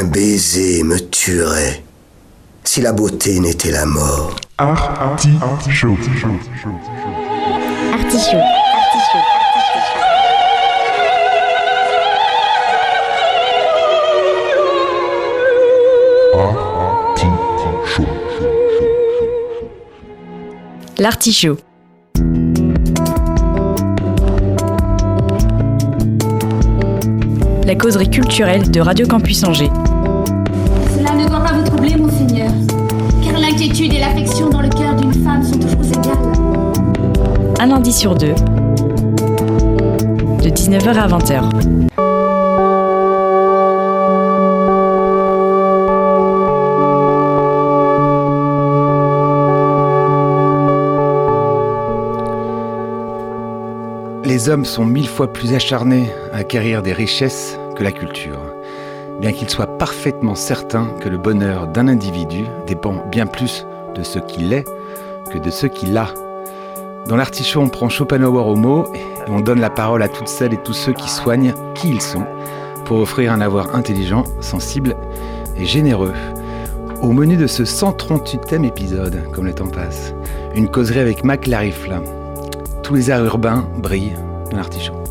Un baiser me tuerait si la beauté n'était la mort. Artichaut. Artichaut. L'artichaut. La causerie culturelle de Radio Campus Angers. L'inquiétude et l'affection dans le cœur d'une femme sont toujours égales. Un lundi sur deux, de 19h à 20h. Les hommes sont mille fois plus acharnés à acquérir des richesses que la culture, bien qu'ils soient parfaitement certains que le bonheur d'un individu dépend bien plus de ce qu'il est que de ce qu'il a. Dans l'artichaut, on prend Schopenhauer au mot et on donne la parole à toutes celles et tous ceux qui soignent qui ils sont pour offrir un avoir intelligent, sensible et généreux. Au menu de ce 138e épisode, comme le temps passe, une causerie avec Mac Larifla. Tous les arts urbains brillent dans l'artichaut.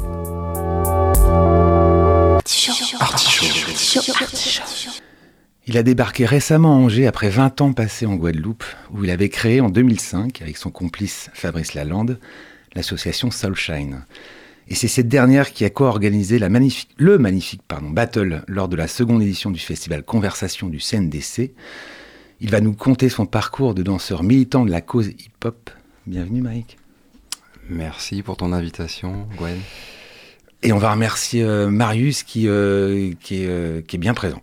Il a débarqué récemment à Angers après 20 ans passés en Guadeloupe, où il avait créé en 2005, avec son complice Fabrice Lalande, l'association Soulshine. Et c'est cette dernière qui a co-organisé magnifique- le magnifique pardon, battle lors de la seconde édition du festival Conversation du CNDC. Il va nous conter son parcours de danseur militant de la cause hip-hop. Bienvenue Mike. Merci pour ton invitation, Gwen. Et on va remercier euh, Marius qui, euh, qui, est, euh, qui est bien présent.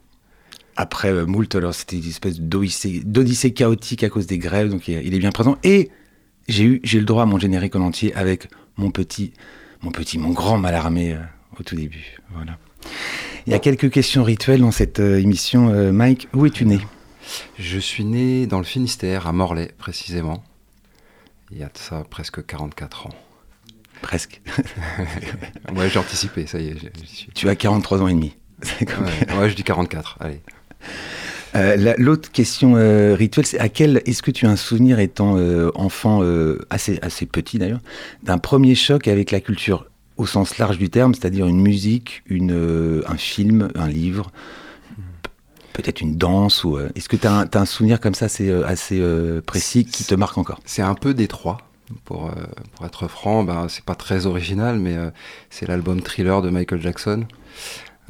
Après euh, moult, alors c'était une espèce d'odyssée chaotique à cause des grèves, donc il est, bien présent. Et j'ai eu, j'ai le droit à mon générique en entier avec mon petit, mon petit, mon grand Malarmé euh, au tout début. Voilà. Il y a quelques questions rituelles dans cette euh, émission. Mike, où es-tu né? Je suis né dans le Finistère, à Morlaix précisément. Il y a de ça presque 44 ans. Presque. Ouais, j'ai anticipé, ça y est, suis. tu as 43 ans et demi. Ouais, ouais, je dis 44, allez. Euh, la- L'autre question euh, rituelle, c'est à quel est-ce que tu as un souvenir étant euh, enfant euh, assez assez petit d'ailleurs d'un premier choc avec la culture au sens large du terme, c'est-à-dire une musique, une un film, un livre, peut-être une danse ou est-ce que tu as, un- souvenir comme ça assez euh, précis qui te marque encore? C'est un peu détroit. Pour, euh, pour être franc, ben, c'est pas très original, mais c'est l'album Thriller de Michael Jackson,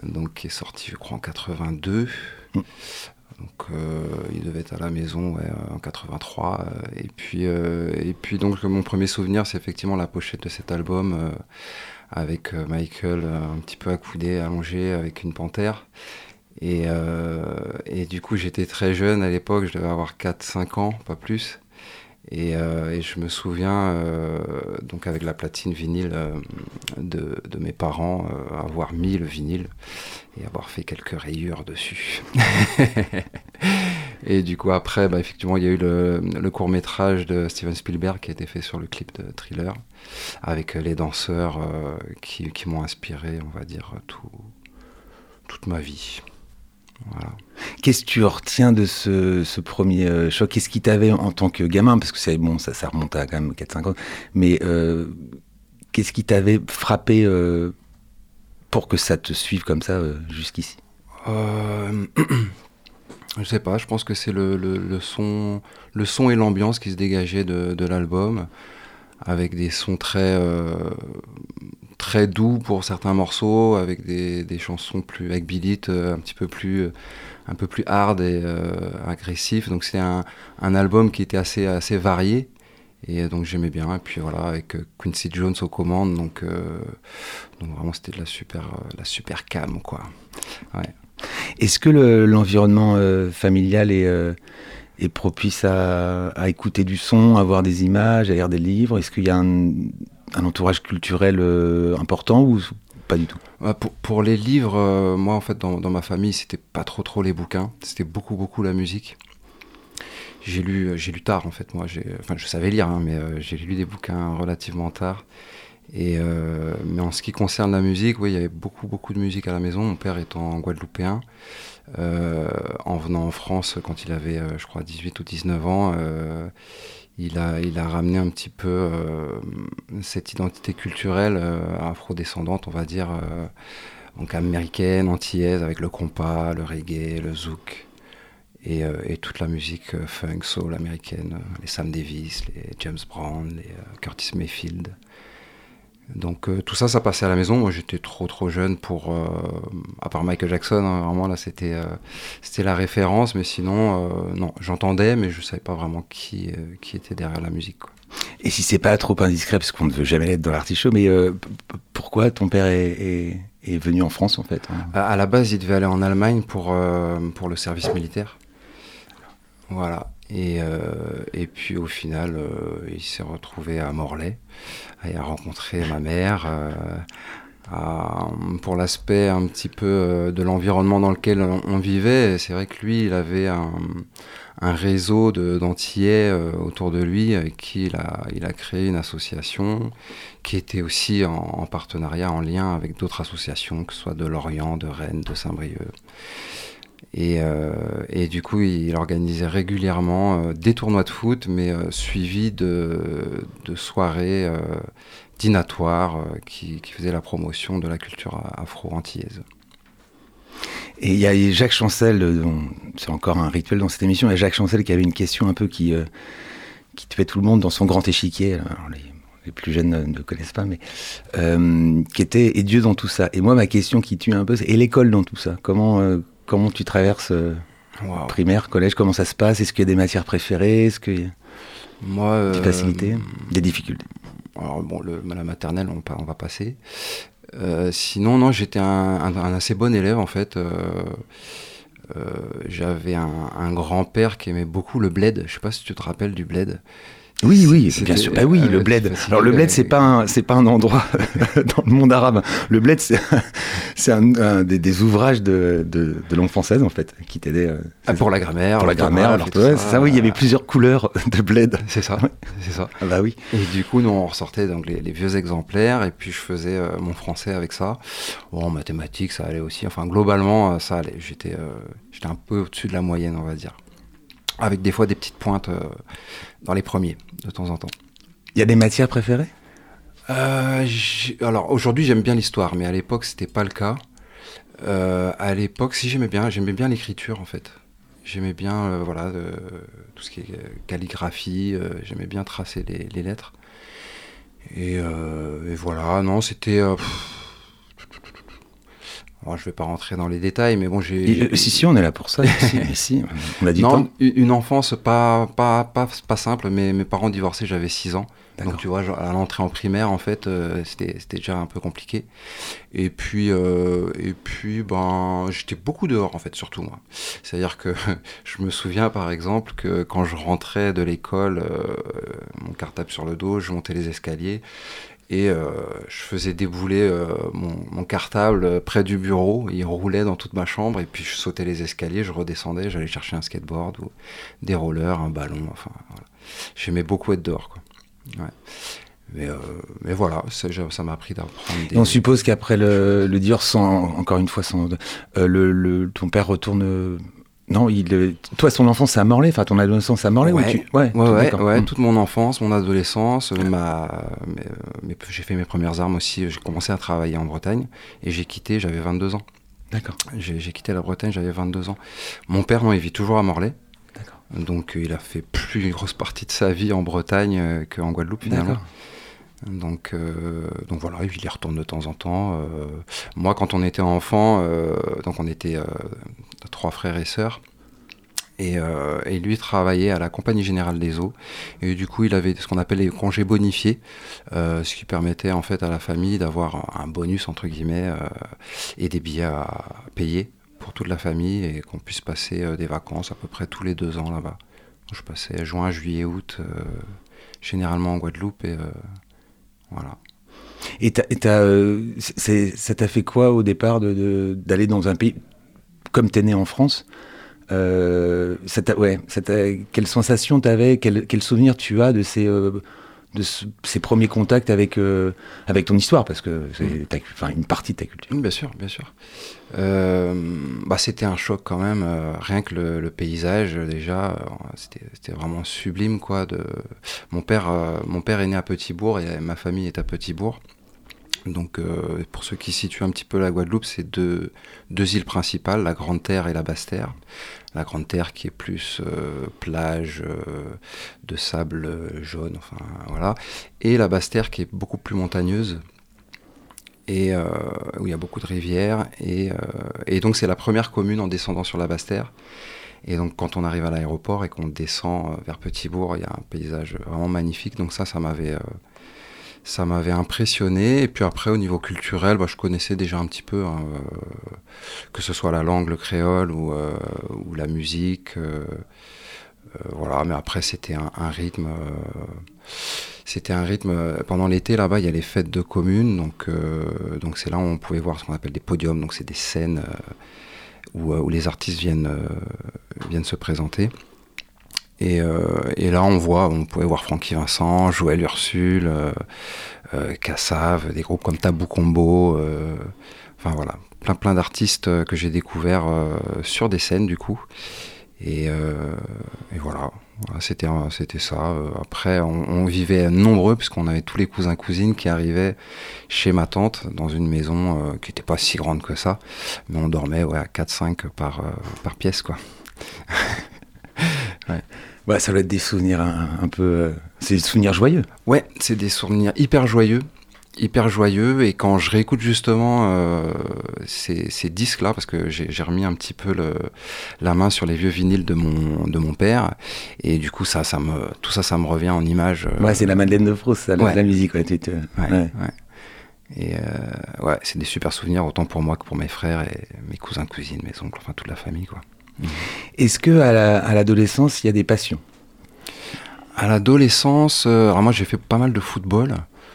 donc qui est sorti, je crois, en 82. Donc, euh, il devait être à la maison en 83. euh, et puis, euh, et puis donc, mon premier souvenir, c'est effectivement la pochette de cet album avec Michael un petit peu accoudé, allongé, avec une panthère. Et, et du coup, j'étais très jeune à l'époque, je devais avoir 4-5 ans, pas plus. Et, euh, et je me souviens, euh, donc avec la platine vinyle euh, de, mes parents, avoir mis le vinyle et avoir fait quelques rayures dessus. et du coup, après, bah, effectivement, il y a eu le, le court métrage de Steven Spielberg qui a été fait sur le clip de Thriller, avec les danseurs qui, m'ont inspiré, on va dire, tout, toute ma vie. Qu'est-ce que tu retiens de ce, premier euh, choc? Qu'est-ce qui t'avait en tant que gamin? Parce que c'est bon, ça, ça remonte à quand même 4-5 ans. Mais euh, qu'est-ce qui t'avait frappé euh, pour que ça te suive comme ça jusqu'ici? Je sais pas, je pense que c'est le, son, et l'ambiance qui se dégageaient de, l'album, avec des sons très, très doux pour certains morceaux, avec des, des chansons plus avec Beat It, euh, un petit peu plus, un peu plus hard et euh, agressif. Donc c'est un, un album qui était assez, assez varié. Et euh, donc j'aimais bien. Et puis voilà, avec euh, Quincy Jones aux commandes. Donc, euh, donc vraiment, c'était de la super, euh, la super cam, quoi. Est-ce que le- l'environnement euh, familial est, euh, est propice à, écouter du son, à voir des images, à lire des livres Est-ce qu'il y a un, entourage culturel euh, important ou pas du tout? Ouais, Pour, les livres, euh, moi en fait dans, ma famille c'était pas trop trop les bouquins, c'était beaucoup beaucoup la musique. J'ai lu, j'ai lu tard en fait moi, enfin je savais lire hein, mais euh, j'ai lu des bouquins relativement tard. Et, mais en ce qui concerne la musique, oui, il y avait beaucoup, beaucoup de musique à la maison. Mon père étant guadeloupéen, en venant en France quand il avait, je crois, 18 ou 19 ans, il a, il a ramené un petit peu euh, cette identité culturelle euh, afro-descendante, on va dire, euh, donc américaine, antillaise, avec le compas, le reggae, le zouk, et toute la musique funk, soul américaine, les Sam Davis, les James Brown, les Curtis Mayfield. Donc euh, tout ça, ça passait à la maison. Moi, j'étais trop trop jeune pour, euh, à part Michael Jackson, hein, vraiment là, c'était euh, c'était la référence. Mais sinon, non, j'entendais, mais je savais pas vraiment qui qui était derrière la musique. Quoi. Et si c'est pas trop indiscret, parce qu'on ne veut jamais l'être dans l'artichaut, mais pourquoi ton père est, est, venu en France en fait hein? À, la base, il devait aller en Allemagne pour pour le service militaire. Voilà. Et, et puis au final, il s'est retrouvé à Morlaix et a rencontré ma mère. Euh, pour l'aspect un petit peu euh, de l'environnement dans lequel on, vivait, c'est vrai que lui, il avait un, réseau d'antillais euh, autour de lui avec qui il a, il a créé une association qui était aussi en, en partenariat, en lien avec d'autres associations, que ce soit de Lorient, de Rennes, de Saint-Brieuc. Euh, et, du coup, il organisait régulièrement euh, des tournois de foot, mais euh, suivis de, soirées dinatoires qui, faisaient la promotion de la culture afro-antillaise. Et il y a Jacques Chancel, c'est encore un rituel dans cette émission, il y a Jacques Chancel qui avait une question un peu qui, tuait tout le monde dans son grand échiquier. les, plus jeunes ne, connaissent pas, mais qui était et Dieu dans tout ça. Et moi, ma question qui tue un peu, c'est et l'école dans tout ça? Comment Comment tu traverses euh, primaire, collège Comment ça se passe? Est-ce qu'il y a des matières préférées? Est-ce qu'il y a Moi, des facilités, euh, des difficultés Alors bon, le, la maternelle, on, on va passer. Euh, sinon, non, j'étais un, assez bon élève en fait. J'avais un, un grand-père qui aimait beaucoup le bled. Je sais pas si tu te rappelles du bled. Oui, oui, bien sûr. Ah oui, le bled. Alors le bled, c'est pas c'est pas un endroit dans le monde arabe. Le bled, c'est un, des, ouvrages de, de, langue française en fait qui t'aidait. Euh, ah, pour la grammaire. Pour la grammaire. c'est ça. Oui, il y avait plusieurs couleurs de bled. C'est ça. C'est ça. Ah bah oui. Et du coup, nous on ressortait donc les, vieux exemplaires et puis je faisais euh, mon français avec ça. Bon, en mathématiques, ça allait aussi. Enfin, globalement, euh, ça allait. J'étais j'étais un peu au-dessus de la moyenne, on va dire avec des fois des petites pointes euh, dans les premiers, de temps en temps. Il y a des matières préférées? Euh, Alors aujourd'hui j'aime bien l'histoire, mais à l'époque c'était pas le cas. Euh, à l'époque, si j'aimais bien, j'aimais bien l'écriture en fait. J'aimais bien voilà tout ce qui est calligraphie. j'aimais bien tracer les, lettres. Et, voilà, non, c'était je je vais pas rentrer dans les détails, mais bon, j'ai. Euh, si, si, on est là pour ça. ici, on a dit non, une enfance pas, pas, pas, pas simple, mais mes parents divorcés, j'avais 6 ans. Donc, tu vois, à l'entrée en primaire, en fait, euh, c'était déjà un peu compliqué. Et puis, euh, et puis ben, j'étais beaucoup dehors, en fait, surtout moi. C'est-à-dire que je me souviens, par exemple, que quand je rentrais de l'école, mon cartable sur le dos, je montais les escaliers et euh, je faisais débouler euh, mon, cartable près du bureau, il roulait dans toute ma chambre, et puis je sautais les escaliers, je redescendais, j'allais chercher un skateboard des rollers, un ballon, enfin. J'aimais beaucoup être dehors, quoi. Mais, euh, mais, voilà, ça m'a appris d'apprendre des... On suppose qu'après le, le divorce, encore une fois, sans, le, ton père retourne non, il, toi, son enfance à Morlaix, enfin ton adolescence à Morlaix Ouais, tu... ouais, ouais, hmm. toute mon enfance, mon adolescence, ma, euh, j'ai fait mes premières armes aussi. J'ai commencé à travailler en Bretagne et j'ai quitté, j'avais 22 ans. D'accord. J'ai quitté la Bretagne, j'avais 22 ans. Mon père, non, il vit toujours à Morlaix. D'accord. Donc, il a fait plus une grosse partie de sa vie en Bretagne euh, qu'en Guadeloupe, finalement. Donc, euh, donc voilà, il y retourne de temps en temps. moi, quand on était enfant, donc on était trois frères et sœurs. Et, euh, lui travaillait à la Compagnie Générale des Eaux. Et du coup, il avait ce qu'on appelle les congés bonifiés, euh, ce qui permettait en fait à la famille d'avoir un bonus entre guillemets euh, et des billets à payer pour toute la famille et qu'on puisse passer des vacances à peu près tous les deux ans là-bas. Je passais juin, juillet, août, généralement en Guadeloupe Et, ça t'a fait quoi au départ d'aller dans un pays comme tu es né en France, euh, ouais, quelle sensation tu avais, quel, quel, souvenir tu as de ces, euh, de ces premiers contacts avec, euh, avec ton histoire, parce que c'est une partie de ta culture. bien sûr, bien sûr. Euh, bah, c'était un choc quand même, euh, rien que le, paysage déjà, c'était vraiment sublime quoi. Mon père, mon père est né à Petitbourg et ma famille est à Petitbourg. Donc, pour ceux qui situent un petit peu la Guadeloupe, c'est deux, deux îles principales, la Grande Terre et la Basse Terre la Grande Terre qui est plus euh, plage euh, de sable jaune, enfin voilà, et la Basse Terre qui est beaucoup plus montagneuse et euh, où il y a beaucoup de rivières et, donc c'est la première commune en descendant sur la Basse Terre. Et donc quand on arrive à l'aéroport et qu'on descend vers Petitbourg, il y a un paysage vraiment magnifique. Donc ça, ça m'avait ça m'avait impressionné. Et puis après, au niveau culturel, bah, je connaissais déjà un petit peu, hein, euh, que ce soit la langue, le créole ou, euh, la musique. Euh, voilà, mais après, c'était un, rythme. C'était un rythme. Pendant l'été, là-bas, il y a les fêtes de communes. Donc, donc c'est là où on pouvait voir ce qu'on appelle des podiums. Donc, c'est des scènes où, où, les artistes viennent, viennent se présenter. Et, euh, et, là, on voit, on pouvait voir Francky Vincent, Joël Ursule, euh, euh, Cassav, des groupes comme Tabou Combo. enfin voilà, plein plein d'artistes que j'ai découverts sur des scènes du coup. Et voilà, c'était c'était ça. Après, on, on vivait nombreux puisqu'on avait tous les cousins cousines qui arrivaient chez ma tante dans une maison qui n'était pas si grande que ça, mais on dormait ouais, à 4-5 par, par pièce quoi. ouais. ça doit être des souvenirs un, peu. Euh, c'est des souvenirs joyeux. Ouais, c'est des souvenirs hyper joyeux. Hyper joyeux. Et quand je réécoute justement euh, ces, disques-là, parce que j'ai remis un petit peu le, la main sur les vieux vinyles de mon, de mon père, et du coup, ça, ça me, tout ça, ça me revient en image. Euh, ouais, c'est la Madeleine de Proust, ça, la, musique. Ouais, ouais, Et ouais, c'est des super souvenirs, autant pour moi que pour mes frères et mes cousins, cousines, mes oncles, enfin toute la famille, quoi. Est-ce que à l'adolescence, il y a des passions? À l'adolescence, euh, alors moi j'ai fait pas mal de football,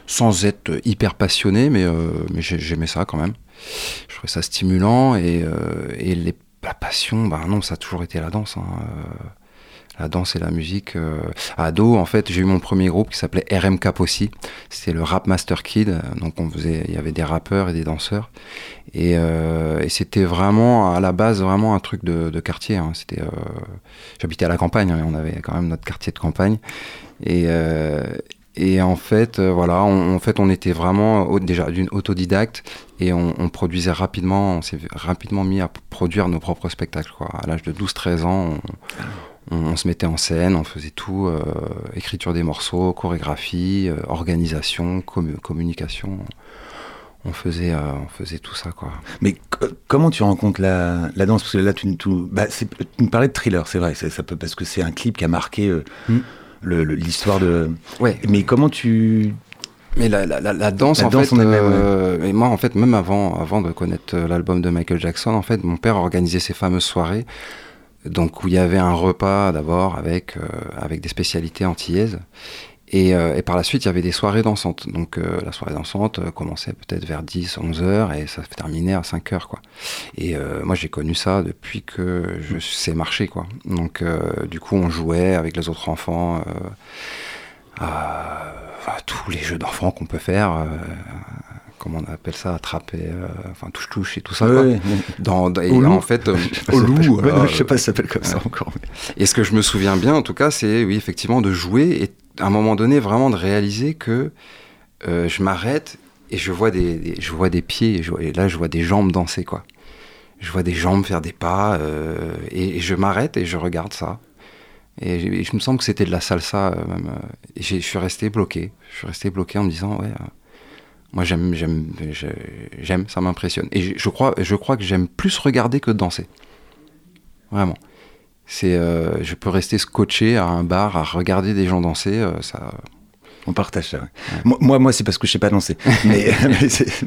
sans être hyper passionné, mais, euh, mais j'aimais ça quand même. Je trouvais ça stimulant et, euh, et la passion, bah non, ça a toujours été la danse. Hein la danse et la musique. Euh, à ado, en fait, j'ai eu mon premier groupe qui s'appelait RM aussi. C'était le Rap Master Kid. Donc, on faisait, il y avait des rappeurs et des danseurs. Et, euh, c'était vraiment, à la base, vraiment un truc de, quartier. Hein. Euh, j'habitais à la campagne, hein, on avait quand même notre quartier de campagne. Et, et en fait, voilà, on, en fait, on était vraiment déjà d'une autodidacte et on, produisait rapidement, on s'est rapidement mis à produire nos propres spectacles. Quoi. À l'âge de 12-13 ans, on, on, se mettait en scène, on faisait tout, euh, écriture des morceaux, chorégraphie, euh, organisation, communication. On faisait, euh, on faisait tout ça, quoi. Mais comment tu rencontres la, la, danse? Parce que là, tu, bah, tu me parlais de thriller, c'est vrai, ça peut, parce que c'est un clip qui a marqué hmm. L'histoire de. Ouais. Mais comment tu, mais la, la, la, danse, en fait, et moi, en fait, même avant, avant de connaître l'album de Michael Jackson, en fait, mon père organisait ces fameuses soirées donc où il y avait un repas d'abord avec, euh, avec des spécialités antillaises. Et, euh, et, par la suite, il y avait des soirées dansantes. Donc euh, la soirée dansante commençait peut-être vers 10, 11 heures et ça se terminait à 5 heures. Quoi. Et moi, j'ai connu ça depuis que je sais marcher. Quoi. Donc du coup, on jouait avec les autres enfants à, à tous les jeux d'enfants qu'on peut faire comment on appelle ça, attraper, euh, enfin touche-touche et tout ça. Dans, et en fait, euh, au loup. je sais pas si ça s'appelle comme ça encore. Et ce que je me souviens bien, en tout cas, c'est oui, effectivement, de jouer et à un moment donné, vraiment de réaliser que euh, je m'arrête et je vois des, je vois des pieds et, là, je vois des jambes danser, quoi. Je vois des jambes faire des pas et, je m'arrête et je regarde ça. Et, je me semble que c'était de la salsa. Et je suis resté bloqué. Je suis resté bloqué en me disant, ouais moi, j'aime, j'aime, j'aime, ça m'impressionne. Et je crois, je crois que j'aime plus regarder que danser. Vraiment. C'est, euh, je peux rester scotché à un bar à regarder des gens danser. Euh, ça. On partage ça. Moi, moi, c'est parce que je sais pas danser. mais,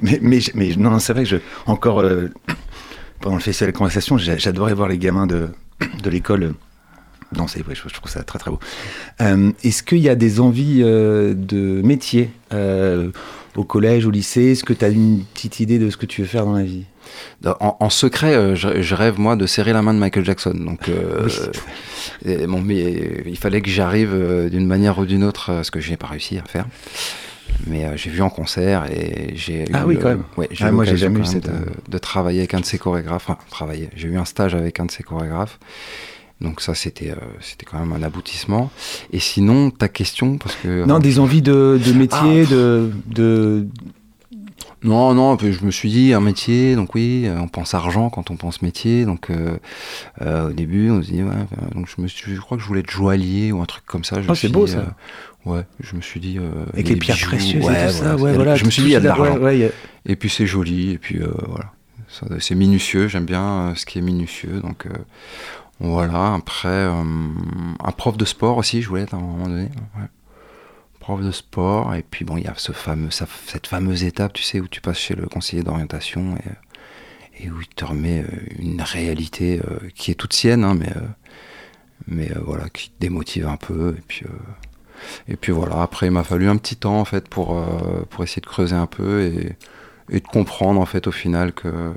mais, mais, mais, non, c'est vrai que je, encore euh, pendant le festival de conversation, j'adorais voir les gamins de, de l'école danser. Ouais, je, trouve ça très très beau. est-ce qu'il y a des envies de métier au collège, au lycée Est-ce que tu as une petite idée de ce que tu veux faire dans la vie? En, en, secret, euh, je, je, rêve moi de serrer la main de Michael Jackson. Donc, euh, bon, mais il fallait que j'arrive euh, d'une manière ou d'une autre, ce que je n'ai pas réussi à faire. Mais euh, j'ai vu en concert et j'ai ah eu, oui quand même. Ouais, ah, eu moi j'ai jamais eu cette. de, de travailler avec un de ses chorégraphes. Enfin, travailler. J'ai eu un stage avec un de ses chorégraphes. Donc ça, c'était euh, c'était quand même un aboutissement. Et sinon, ta question, parce que Non, des envies de, de métier, de, de non, non, je me suis dit un métier, donc oui, on pense argent quand on pense métier, donc euh, euh, au début on se dit ouais, donc je me suis, je crois que je voulais être joaillier ou un truc comme ça. Je oh, me c'est beau dit, ça. euh, ouais, je me suis dit euh, avec les, pierres bijoux, précieuses ouais, et tout ça, voilà, ouais, voilà. Je me suis dit il y a de l'argent. Ouais, et puis c'est joli, et puis euh, voilà, c'est minutieux. J'aime bien euh, ce qui est minutieux, donc euh, voilà. Après, euh, un prof de sport aussi, je voulais être à un moment donné. Prof de sport. Et puis bon, il y a ce fameux, cette fameuse étape, tu sais, où tu passes chez le conseiller d'orientation et, où il te remet une réalité euh, qui est toute sienne, hein, mais, euh, mais euh, voilà, qui te démotive un peu. Et puis, et puis voilà, après, il m'a fallu un petit temps en fait pour, pour essayer de creuser un peu et de comprendre en fait au final que,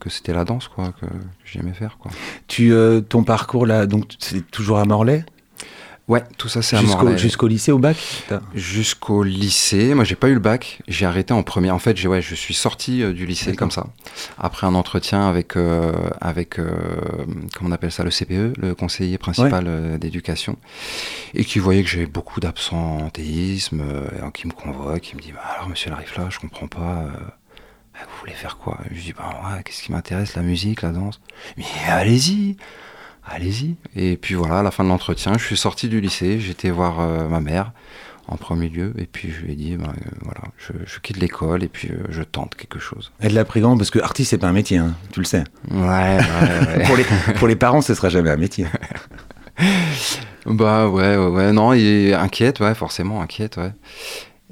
que c'était la danse quoi, que j'aimais faire. Quoi. Tu, ton parcours là, donc c'est toujours à Morlaix? Ouais, tout ça c'est à Morlaix. Jusqu'au lycée, au bac? Jusqu'au lycée. Moi, j'ai pas eu le bac. J'ai arrêté en premier. En fait, j'ai, ouais, je suis sorti euh, du lycée comme ça. Après un entretien avec, euh, avec euh, comment on appelle ça, le CPE, le conseiller principal ouais. d'éducation, et qui voyait que j'avais beaucoup d'absentéisme, et qui me convoque, qui me dit bah, Alors, monsieur Larifla, je comprends pas. Vous voulez faire quoi? Je dis bah, ouais, qu'est-ce qui m'intéresse La musique, la danse? Mais allez-y allez-y. Et puis voilà, à la fin de l'entretien, je suis sorti du lycée, j'étais voir euh, ma mère en premier lieu, et puis je lui ai dit, ben, euh, voilà, je, je, quitte l'école et puis euh, je tente quelque chose. Elle l'a pris grand parce que artiste c'est pas un métier, hein, tu le sais. Ouais, ouais, ouais. pour, les, pour les parents, ce sera jamais un métier. bah ouais, ouais, ouais, non, il est inquiète, ouais, forcément inquiète, ouais.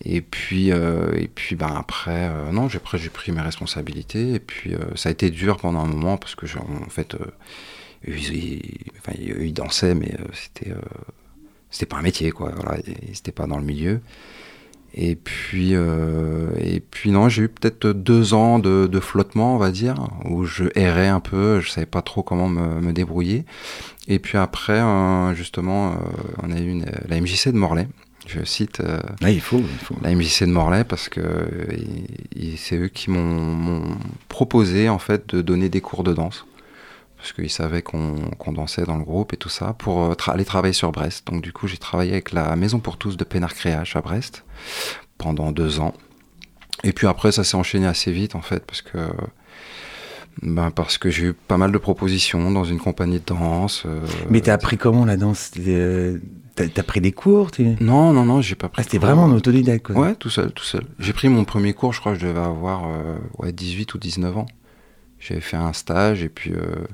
Et puis, euh, et puis ben après, euh, non, j'ai pris, j'ai pris mes responsabilités. Et puis, euh, ça a été dur pendant un moment parce que, en fait, ils, ils, dansaient, mais c'était, c'était pas un métier, quoi. Voilà, c'était pas dans le milieu. Et puis, et puis non, j'ai eu peut-être deux ans de, flottement, on va dire, où je errais un peu, je savais pas trop comment me, me débrouiller. Et puis après, justement, on a eu la MJC de Morlaix je cite euh, ah, il faut, il faut. la MJC de Morlaix parce que euh, c'est eux qui m'ont proposé en fait de donner des cours de danse parce qu'ils savaient qu'on qu dansait dans le groupe et tout ça pour euh, tra aller travailler sur Brest. Donc du coup j'ai travaillé avec la Maison pour tous de Pénard Créache à Brest pendant deux ans. Et puis après ça s'est enchaîné assez vite en fait parce que ben parce que j'ai eu pas mal de propositions dans une compagnie de danse. Euh, Mais t'as appris comment la danse T'as pris des cours tu... Non, non, non, j'ai pas pris. Ah, c'était vraiment en autodidacte, quoi. Ouais, tout seul, tout seul. J'ai pris mon premier cours, je crois que je devais avoir euh, ouais, 18 ou 19 ans. J'avais fait un stage et puis, euh,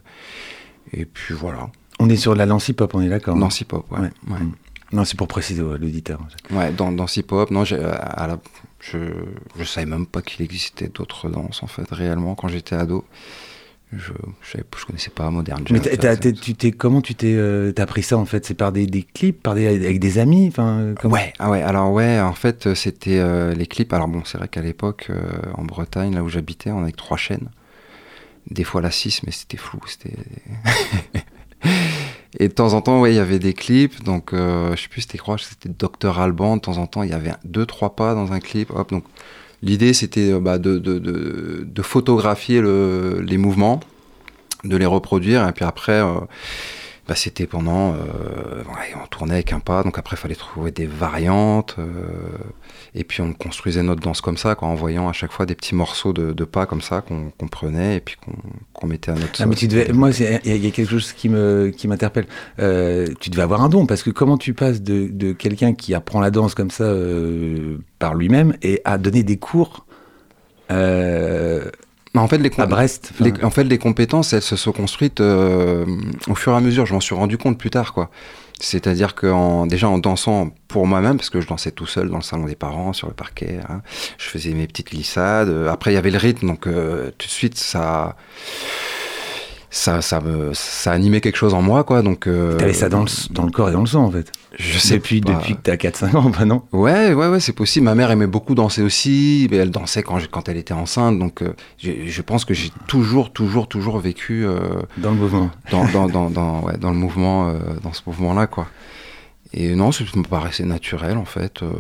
et puis voilà. On est sur la Nancy Pop, on est d'accord Nancy Pop, ouais. ouais. ouais. Non, c'est pour préciser l'auditeur. Ouais, dans Pop, non, à la, je, je savais même pas qu'il existait d'autres danses, en fait, réellement, quand j'étais ado. Je, je, je, connaissais pas Modern Mais tu t'es comment tu t'es euh, appris ça en fait? C'est par des, des, clips, par des avec des amis, enfin Ouais, ah ouais. Alors ouais, en fait c'était euh, les clips. Alors bon, c'est vrai qu'à l'époque euh, en Bretagne, là où j'habitais, on avait trois chaînes. Des fois la 6, mais c'était flou. C'était Et de temps en temps, ouais, il y avait des clips. Donc euh, je sais plus, c'était quoi C'était Dr Alban. De temps en temps, il y avait deux trois pas dans un clip. Hop, donc L'idée, c'était bah, de, photographier le, les mouvements, de les reproduire, et puis après, euh, bah, c'était pendant... Euh, ouais, on tournait avec un pas, donc après, il fallait trouver des variantes, euh, et puis on construisait notre danse comme ça, quoi, en voyant à chaque fois des petits morceaux de, de pas comme ça qu'on qu prenait, et puis qu'on qu mettait à notre... Ah, mais tu devais, moi, il y, y, a quelque chose qui m'interpelle. Qui tu devais avoir un don, parce que comment tu passes de, de quelqu'un qui apprend la danse comme ça par lui-même et à donner des cours euh, en fait, les à Brest. Les, en fait, les compétences, elles se sont construites euh, au fur et à mesure. Je m'en suis rendu compte plus tard, quoi. C'est-à-dire que en, déjà en dansant pour moi-même, parce que je dansais tout seul dans le salon des parents, sur le parquet, hein, je faisais mes petites glissades. Après, il y avait le rythme, donc euh, tout de suite, ça ça, ça, me, ça animait quelque chose en moi, quoi. Donc, euh, T'avais ça dans le, dans le corps et dans le sang, en fait. Je sais depuis, pas. depuis que t'as 4-5 ans, bah non Ouais, ouais, ouais, c'est possible. Ma mère aimait beaucoup danser aussi. Mais elle dansait quand, quand elle était enceinte. Donc, euh, je pense que j'ai toujours, toujours, toujours vécu euh, Dans le mouvement. dans, dans, dans, dans, ouais, dans le mouvement, euh, dans ce mouvement-là, quoi. Et non, ça me paraissait naturel, en fait. Euh,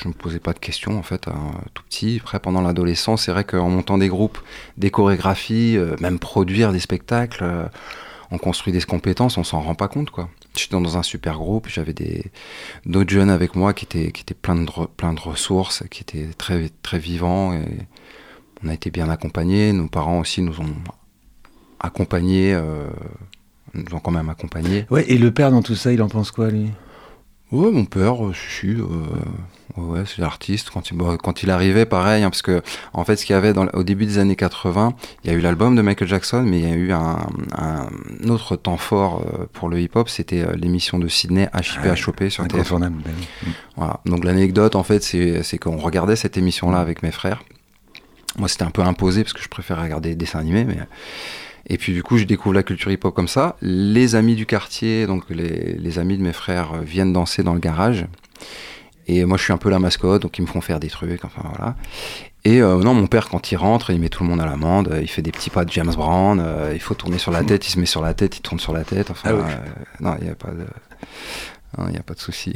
je me posais pas de questions, en fait, hein, tout petit. Après, pendant l'adolescence, c'est vrai qu'en montant des groupes, des chorégraphies, euh, même produire des spectacles, euh, on construit des compétences, on s'en rend pas compte, quoi. J'étais dans un super groupe, j'avais des d'autres jeunes avec moi qui étaient qui étaient plein de re- de ressources, qui étaient très très vivants et on a été bien accompagnés. Nos parents aussi nous ont accompagnés, nous ont quand même accompagnés. Ouais, et le père dans tout ça, il en pense quoi, lui? Ouais, mon père, euh, si, si, euh, ouais, c'est l'artiste. Quand il, bon, quand il arrivait, pareil, hein, parce que en fait, ce qu'il y avait dans, au début des années 80, il y a eu l'album de Michael Jackson, mais il y a eu un, un autre temps fort euh, pour le hip-hop, c'était euh, l'émission de Sydney HIP Ah ouais, sur TF1. Incontournable. bah oui. Voilà. Donc l'anecdote, en fait, c'est c'est qu'on regardait cette émission-là avec mes frères. Moi, c'était un peu imposé parce que je préférais regarder des dessins animés, mais et puis du coup, je découvre la culture hip-hop comme ça. Les amis du quartier, donc les, les amis de mes frères, euh, viennent danser dans le garage. Et moi, je suis un peu la mascotte, donc ils me font faire des trucs, enfin voilà. Et euh, non, mon père, quand il rentre, il met tout le monde à l'amende, il fait des petits pas de James Brown, euh, il faut tourner sur la tête, il se met sur la tête, il tourne sur la tête, enfin, Ah euh, non, il n'y a pas de... Il n'y a pas de souci.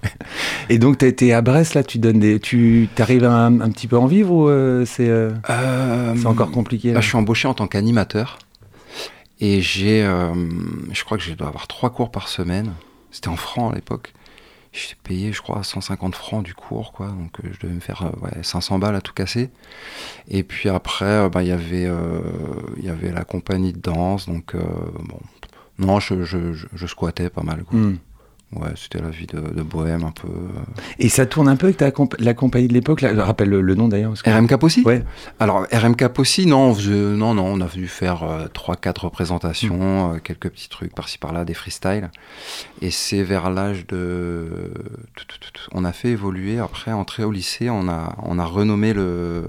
Et donc, t'as été à Brest, là, tu donnes des. Tu arrives un, un petit peu en vivre ou euh, c'est euh, Euh, c'est encore compliqué Là, je suis embauché en tant qu'animateur. Et j'ai, euh, je crois que je dois avoir trois cours par semaine. C'était en francs à l'époque. J'ai payé, je crois, 150 francs du cours, quoi. Donc, je devais me faire euh, ouais, 500 balles à tout casser. Et puis après, bah, il y avait, il y avait la compagnie de danse. Donc, bon. Non, je, je, je, je squattais pas mal. Quoi. Hmm. Ouais, c'était la vie de, de bohème un peu. euh. Et ça tourne un peu avec ta comp- la compagnie de l'époque, je rappelle le, le nom d'ailleurs. RMK aussi? Ouais. Alors, RMK aussi, non, non, non, on a dû faire euh, trois, quatre représentations, euh, quelques petits trucs par-ci par-là, des freestyles. Et c'est vers l'âge de. On a fait évoluer, après, entrer au lycée, on a, on a renommé le,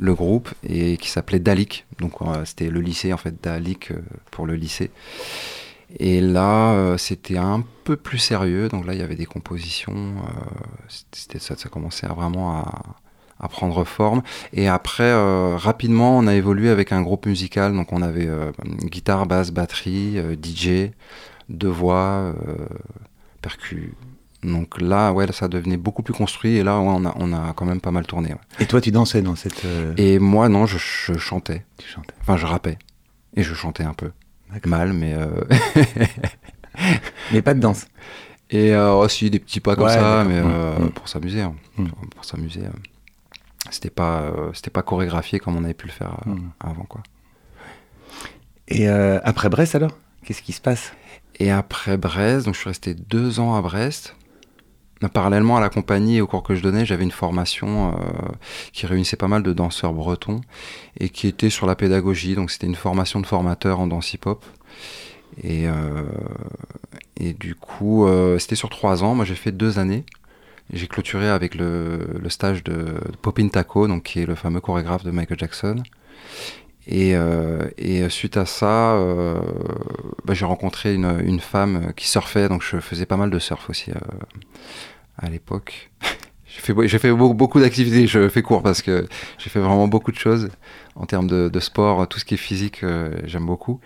le groupe et qui s'appelait Dalik. Donc, euh, c'était le lycée, en fait, Dalik euh, pour le lycée. Et là, euh, c'était un peu plus sérieux. Donc là, il y avait des compositions. euh, c'était ça, ça commençait à vraiment à, à prendre forme. Et après, euh, rapidement, on a évolué avec un groupe musical. Donc on avait euh, guitare, basse, batterie, euh, DJ, deux voix, euh, percu. Donc là, ouais, là, ça devenait beaucoup plus construit. Et là, ouais, on, a, on a quand même pas mal tourné. ouais. Et toi, tu dansais dans cette. Et moi, non, je, je chantais. Tu chantais. Enfin, je rappais. Et je chantais un peu. Mal, mais... euh, Mais pas de danse. Et euh, aussi des petits pas comme Ouais, ça, mais Mm, euh, mm. pour s'amuser. hein. Mm. Pour, pour s'amuser. C'était pas, c'était pas chorégraphié comme on avait pu le faire avant, quoi. Et après Brest, alors? Qu'est-ce qui se passe? Et après Brest, donc je suis resté deux ans à Brest. Parallèlement à la compagnie et au cours que je donnais, j'avais une formation euh, qui réunissait pas mal de danseurs bretons et qui était sur la pédagogie. Donc c'était une formation de formateur en danse hip-hop. Et, euh, du coup, euh, c'était sur trois ans. Moi, j'ai fait deux années. J'ai clôturé avec le, le stage de, de Popin Taco, donc qui est le fameux chorégraphe de Michael Jackson. Et, euh, et suite à ça, euh, bah, j'ai rencontré une, une femme qui surfait, donc je faisais pas mal de surf aussi euh, à l'époque. J'ai fait, j'ai fait beaucoup, d'activités, je fais court parce que j'ai fait vraiment beaucoup de choses en termes de, de sport, tout ce qui est physique, euh, j'aime beaucoup.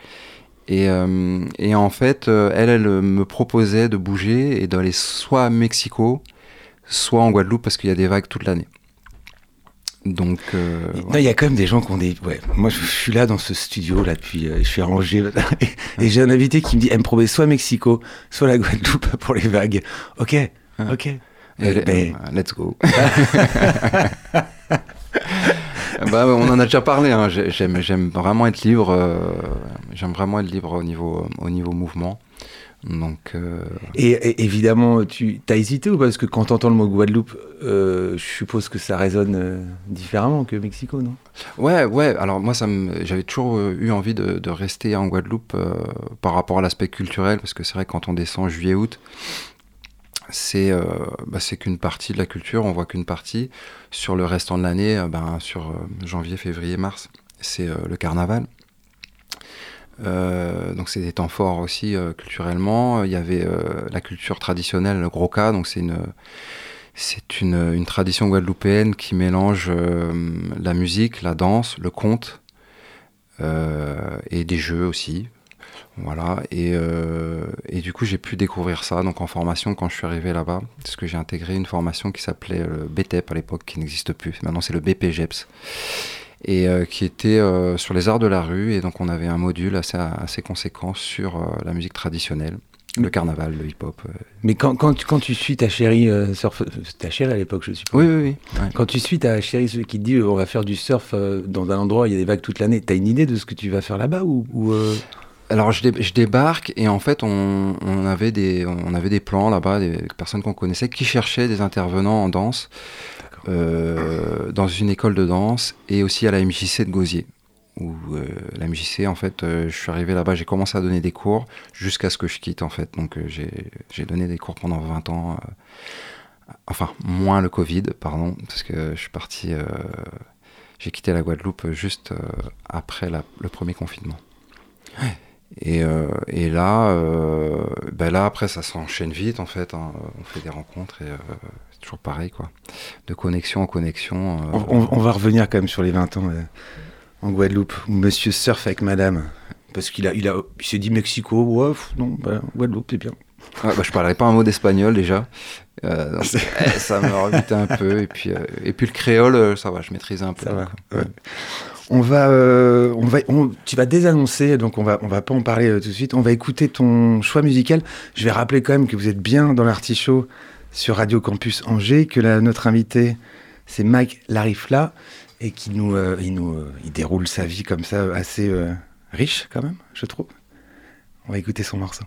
Et, euh, et en fait, euh, elle, elle me proposait de bouger et d'aller soit à Mexico, soit en Guadeloupe parce qu'il y a des vagues toute l'année. Donc, euh, il y a quand même des gens qui ont des. Ouais, moi, je suis là dans ce studio là depuis. euh, je suis rangé et, et j'ai un invité qui me dit, elle me promet soit Mexico, soit la Guadeloupe pour les vagues. Ok, ok. Et- Euh, mais- euh, Let's go. bah, on en a déjà parlé. hein. J'ai- J'aime, j'aime vraiment être libre. euh, j'aime vraiment être libre au niveau, au niveau mouvement. Donc, euh, Et, et évidemment, tu as hésité ou pas Parce que quand tu entends le mot Guadeloupe, euh, je suppose que ça résonne euh, différemment que Mexico, non? Ouais, ouais. Alors moi, ça me, j'avais toujours eu envie de, de rester en Guadeloupe par rapport à l'aspect culturel, parce que c'est vrai que quand on descend juillet-août, c'est, bah, c'est qu'une partie de la culture. On voit qu'une partie. Sur le restant de l'année, ben, sur janvier, février, mars, c'est le carnaval. Euh, donc c'est des temps forts aussi euh, culturellement. Il y avait euh, la culture traditionnelle, le Groka, donc c'est une c'est une, une, tradition guadeloupéenne qui mélange euh, la musique, la danse, le conte et des jeux aussi. Voilà, et, et du coup j'ai pu découvrir ça donc en formation quand je suis arrivé là-bas, parce que j'ai intégré une formation qui s'appelait le BTEP à l'époque, qui n'existe plus. Maintenant c'est le BPGEPS et euh, qui était euh, sur les arts de la rue. Et donc on avait un module assez, assez conséquent sur euh, la musique traditionnelle. Le carnaval, le hip-hop. Mais quand, quand, tu, quand tu suis ta chérie surf, ta chérie à l'époque, je suppose. Oui, oui, oui. Ouais. Quand tu suis ta chérie qui te dit on va faire du surf dans un endroit où il y a des vagues toute l'année, t'as une idée de ce que tu vas faire là-bas ou, ou alors je, dé je, débarque et en fait on, on, avait des on avait des plans là-bas, des personnes qu'on connaissait qui cherchaient des intervenants en danse euh, dans une école de danse et aussi à la MJC de Gauzier. Où euh, la MJC, en fait, euh, je suis arrivé là-bas, j'ai commencé à donner des cours jusqu'à ce que je quitte, en fait. Donc j'ai donné des cours pendant 20 ans. Enfin, moins le Covid, pardon, parce que je suis parti. j'ai quitté la Guadeloupe juste après le premier confinement. Et, là, ben là, après, ça s'enchaîne vite, en fait. Hein. On fait des rencontres et toujours pareil, quoi. De connexion en connexion. On, on, on, va revenir quand même sur les 20 ans en Guadeloupe, où monsieur surfe avec madame. Parce qu'il a, il a, il s'est dit Mexico, ouais, non, bah, Guadeloupe, c'est bien. Ouais, bah, je parlerai pas un mot d'espagnol déjà. Euh, donc, ça me rebutait un peu. Et puis, euh, et puis le créole, ça va, je maîtrisais un peu. Ça va, ouais. On va, euh, on va, on, tu vas désannoncer, donc on va, on va pas en parler euh, tout de suite. On va écouter ton choix musical. Je vais rappeler quand même que vous êtes bien dans l'artichaut sur Radio Campus Angers que notre invité, c'est Mike Larifla, et qui nous, euh, il nous euh, il déroule sa vie comme ça, assez euh, riche quand même, je trouve. On va écouter son morceau.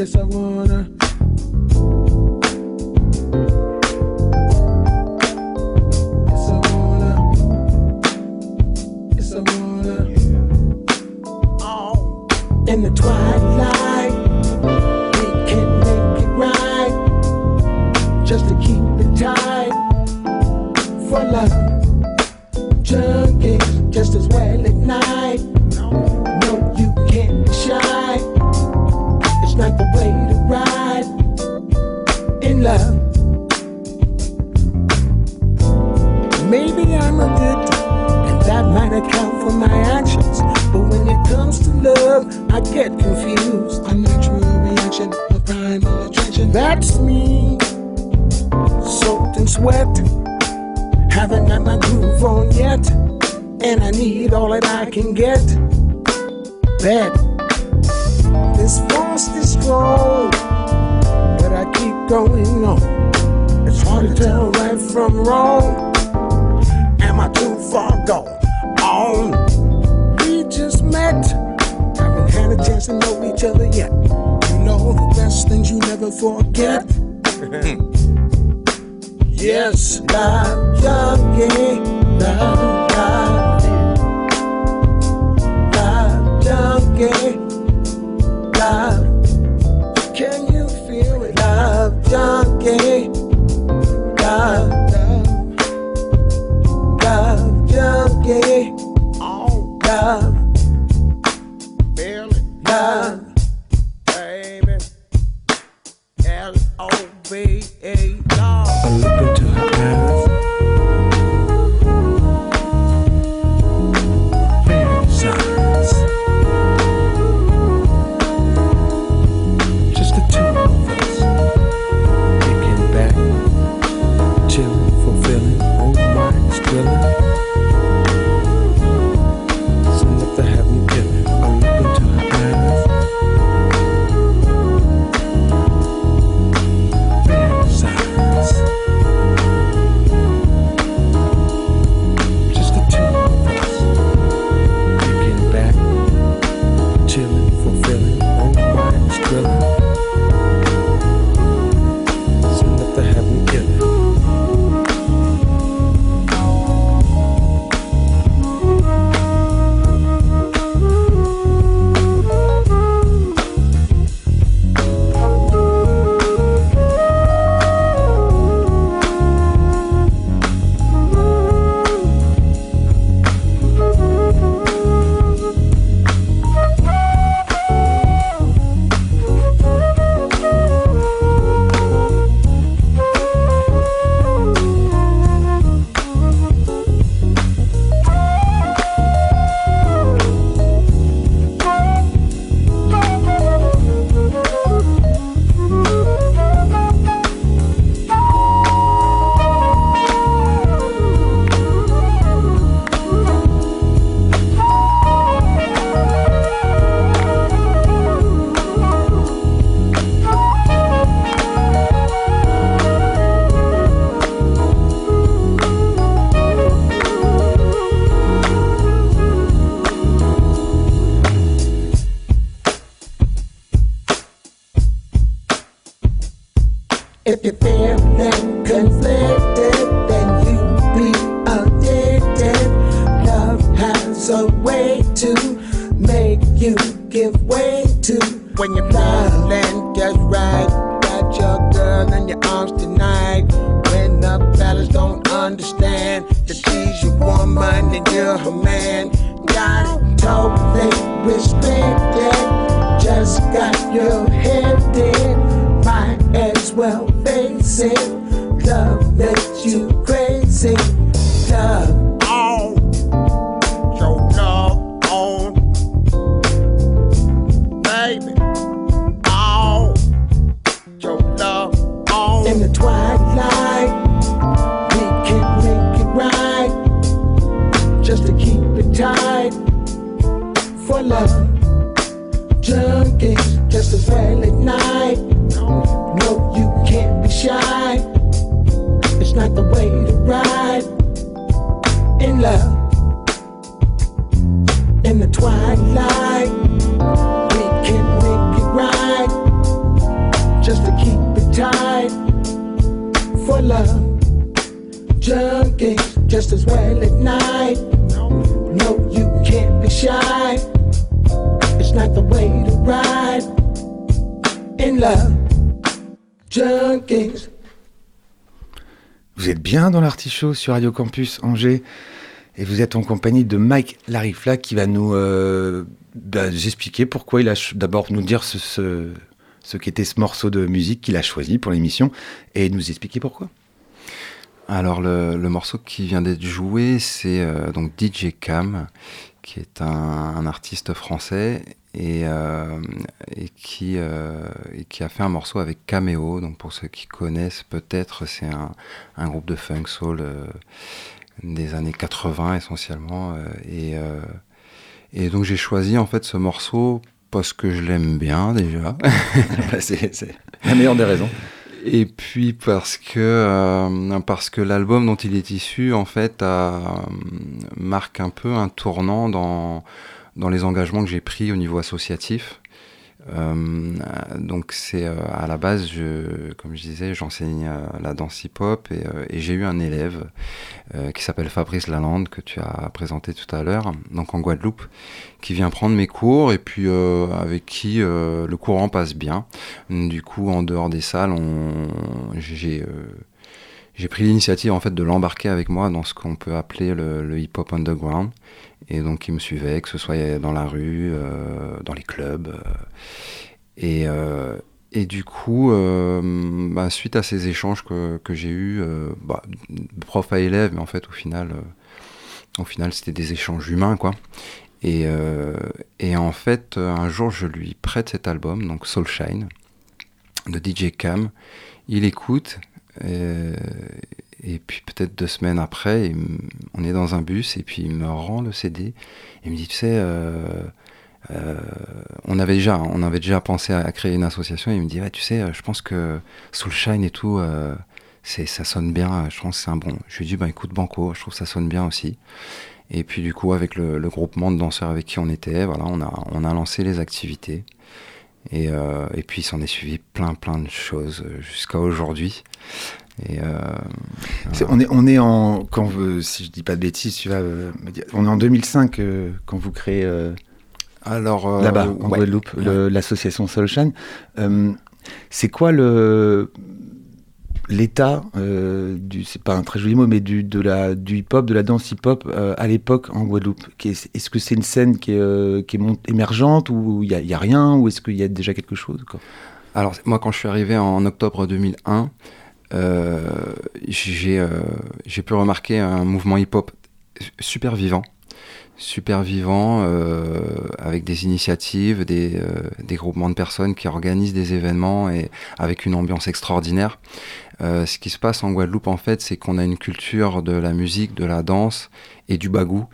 yes I wanna L O V E sur Radio Campus Angers et vous êtes en compagnie de Mike Larifla qui va nous euh, bah, expliquer pourquoi il a d'abord nous dire ce, ce, ce qu'était ce morceau de musique qu'il a choisi pour l'émission et nous expliquer pourquoi. Alors le, le morceau qui vient d'être joué, c'est euh, donc DJ Cam, qui est un, artiste français et, euh, euh, et qui a fait un morceau avec Cameo. Donc pour ceux qui connaissent peut-être, c'est un, groupe de funk soul euh, des années 80 essentiellement. et, et donc j'ai choisi en fait ce morceau parce que je l'aime bien déjà. C'est la meilleure des raisons. Et puis parce que euh, parce que l'album dont il est issu en fait euh, marque un peu un tournant dans dans les engagements que j'ai pris au niveau associatif. Euh, donc c'est euh, à la base, je, comme je disais, j'enseigne euh, la danse hip-hop et, euh, et j'ai eu un élève qui s'appelle Fabrice Lalande que tu as présenté tout à l'heure, donc en Guadeloupe, qui vient prendre mes cours et puis avec qui le courant passe bien. Du coup, en dehors des salles, j'ai j'ai pris l'initiative en fait de l'embarquer avec moi dans ce qu'on peut appeler le, le hip-hop underground. Et donc, il me suivait, que ce soit dans la rue, euh, dans les clubs. euh, et, euh, et du coup, bah, suite à ces échanges que, que j'ai eus, bah, prof à élève, mais en fait, au final, au final, c'était des échanges humains, quoi. Et, et en fait, un jour, je lui prête cet album, donc Soulshine, de DJ Cam. Il écoute, et puis peut-être deux semaines après, on est dans un bus, et puis il me rend le CD. Il me dit, tu sais, euh, euh, on avait déjà, on avait déjà pensé à, créer une association. Il me dit, tu sais, euh, je pense que Soulshine et tout, ça sonne bien. Je pense que c'est un bon. Je lui dis, bah écoute, Banco, je trouve que ça sonne bien aussi. Et puis du coup, avec le, groupement de danseurs avec qui on était, voilà, on a, on a lancé les activités. Et, et puis il s'en est suivi plein plein de choses jusqu'à aujourd'hui. Et euh, on, est, on est en. Quand vous- si je dis pas de bêtises, tu vas euh, me dire. On est en 2005 euh, quand vous créez euh, alors là-bas, en ouais. Guadeloupe, le- l'association. Euh, c'est quoi le. L'état du, c'est pas un très joli mot, mais du, de la, du hip-hop, de la danse hip-hop euh, à l'époque en Guadeloupe? Est-ce que c'est une scène qui est, qui est mont- émergente ou il y, a- il y a rien ou est-ce qu'il y a déjà quelque chose quoi? Alors, moi, quand je suis arrivé en octobre 2001, euh, j'ai euh, j'ai pu remarquer un mouvement hip-hop super vivant. Super vivant, euh, avec des initiatives, des, euh, des groupements de personnes qui organisent des événements et avec une ambiance extraordinaire. Euh, ce qui se passe en Guadeloupe, en fait, c'est qu'on a une culture de la musique, de la danse et du bagou,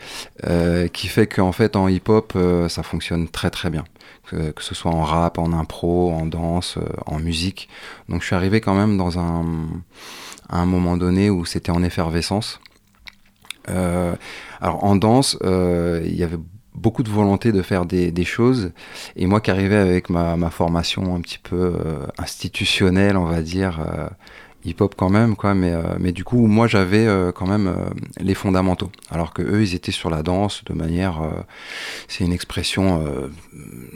euh, qui fait qu'en fait, en hip-hop, euh, ça fonctionne très très bien. Que, ce soit en rap, en impro, en danse, en musique. Donc je suis arrivé quand même dans un, un moment donné où c'était en effervescence. Alors en danse, il y avait beaucoup de volonté de faire des, choses. Et moi qui arrivais avec ma, ma formation un petit peu institutionnelle, on va dire, hip-hop quand même, quoi. Mais, mais du coup, moi, j'avais quand même les fondamentaux. Alors que eux, ils étaient sur la danse de manière. c'est une expression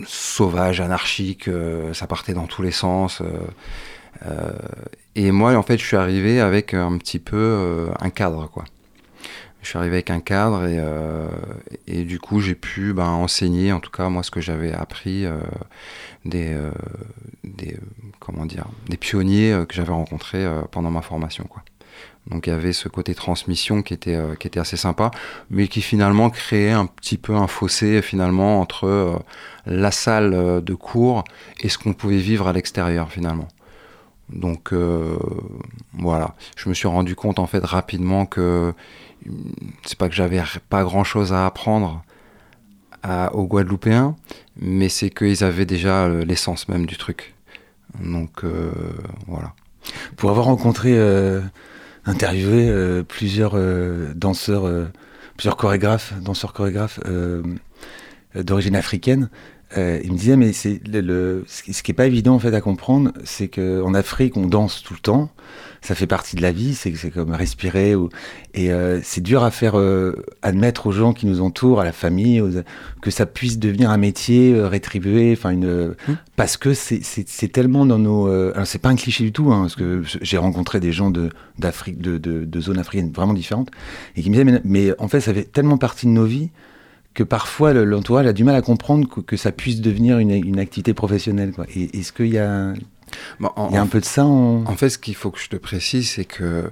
sauvage, anarchique. ça partait dans tous les sens. et moi, en fait, je suis arrivé avec un petit peu un cadre, quoi je suis arrivé avec un cadre et, euh, du coup j'ai pu ben, enseigner en tout cas moi ce que j'avais appris euh, des, euh, des comment dire des pionniers que j'avais rencontrés pendant ma formation quoi. Donc il y avait ce côté transmission qui était qui était assez sympa mais qui finalement créait un petit peu un fossé finalement entre la salle de cours et ce qu'on pouvait vivre à l'extérieur finalement. Donc voilà, je me suis rendu compte en fait rapidement que c'est pas que j'avais pas grand chose à apprendre aux Guadeloupéens, mais c'est qu'ils avaient déjà euh, l'essence même du truc. Donc euh, voilà. Pour avoir rencontré, euh, interviewé plusieurs danseurs, plusieurs chorégraphes, danseurs chorégraphes d'origine africaine, il me disait mais c'est le, ce qui est pas évident en fait à comprendre, c'est qu'en Afrique on danse tout le temps ça fait partie de la vie, c'est comme respirer. Ou, et euh, c'est dur à faire euh, admettre aux gens qui nous entourent, à la famille, que ça puisse devenir un métier euh, rétribué, enfin une, mmh. parce que c'est tellement dans nos. alors c'est pas un cliché du tout, hein, parce que j'ai rencontré des gens de d'Afrique, de, de, de, zones africaines vraiment différentes, et qui me disaient mais, en fait ça fait tellement partie de nos vies que parfois l'entourage a du mal à comprendre que, ça puisse devenir une, une activité professionnelle. Est-ce qu'il y a il y a un peu de ça. En fait, ce qu'il faut que je te précise, c'est que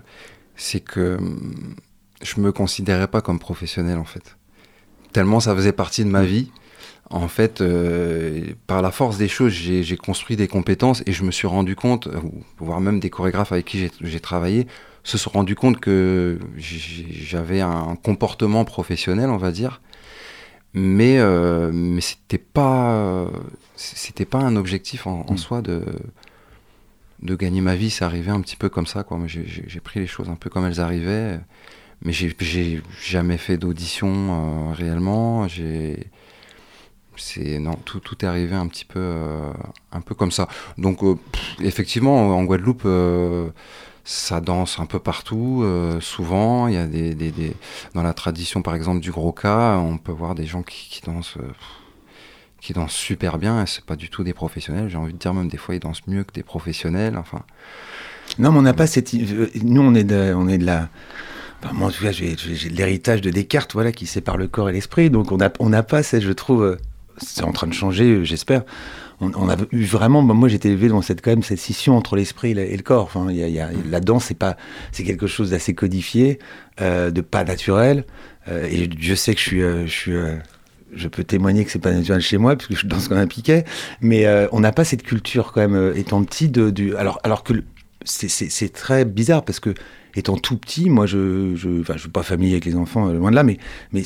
c'est que hum, je me considérais pas comme professionnel en fait. Tellement ça faisait partie de ma vie. En fait, euh, par la force des choses, j'ai construit des compétences et je me suis rendu compte, voire même des chorégraphes avec qui j'ai travaillé, se sont rendus compte que j'avais un comportement professionnel, on va dire, mais euh, mais c'était pas c'était pas un objectif en, en mm. soi de de gagner ma vie, c'est arrivé un petit peu comme ça. Quoi. J'ai pris les choses un peu comme elles arrivaient. Mais j'ai jamais fait d'audition euh, réellement. C'est non tout, tout est arrivé un petit peu euh, un peu comme ça donc euh, effectivement en Guadeloupe ça danse un peu partout souvent il y a des, des, des, dans la tradition par exemple du gros cas on peut voir des gens qui, qui dansent qui dansent super bien, et c'est pas du tout des professionnels. J'ai envie de dire même des fois ils dansent mieux que des professionnels. Enfin. Non, mais on n'a pas cette. Nous, on est de, on est de la. moi, en tout cas, j'ai l'héritage de Descartes, voilà, qui sépare le corps et l'esprit. Donc, on n'a on n'a pas, je trouve, euh, c'est en train de changer, j'espère. On, a eu vraiment, moi j'étais élevé dans cette quand même cette scission entre l'esprit et le corps. Enfin, y a, a, la danse, c'est pas, c'est quelque chose d'assez codifié, euh, de pas naturel. Euh, et je sais que je suis, je suis je peux témoigner que c'est pas naturel chez moi, puisque je danse comme un piquet, mais euh, on n'a pas cette culture quand même, euh, étant petit, de, du, alors, alors que c'est très bizarre, parce que étant tout petit, moi, je je, je suis pas familier avec les enfants, euh, loin de là, mais, mais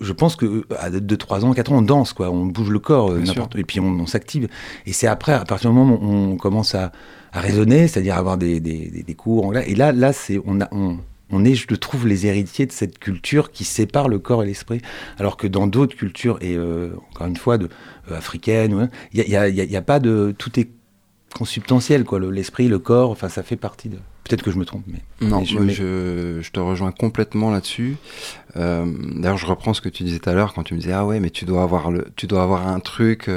je pense que à 2, 3 ans, 4 ans, on danse, quoi, on bouge le corps, et puis on, s'active. Et c'est après, à partir du moment où on commence à, à raisonner, c'est-à-dire avoir des, des, des, cours, et là, là c'est, on, a, on, on est, je trouve, les héritiers de cette culture qui sépare le corps et l'esprit. Alors que dans d'autres cultures, et euh, encore une fois, de, euh, africaines, il n'y a, y a, pas de. Tout est consubstantiel, quoi. L'esprit, le, corps, enfin, ça fait partie de. Peut-être que je me trompe, mais. Non, je, je, te rejoins complètement là-dessus. Euh, d'ailleurs, je reprends ce que tu disais tout à l'heure quand tu me disais Ah ouais, mais tu dois avoir, le, tu dois avoir un truc.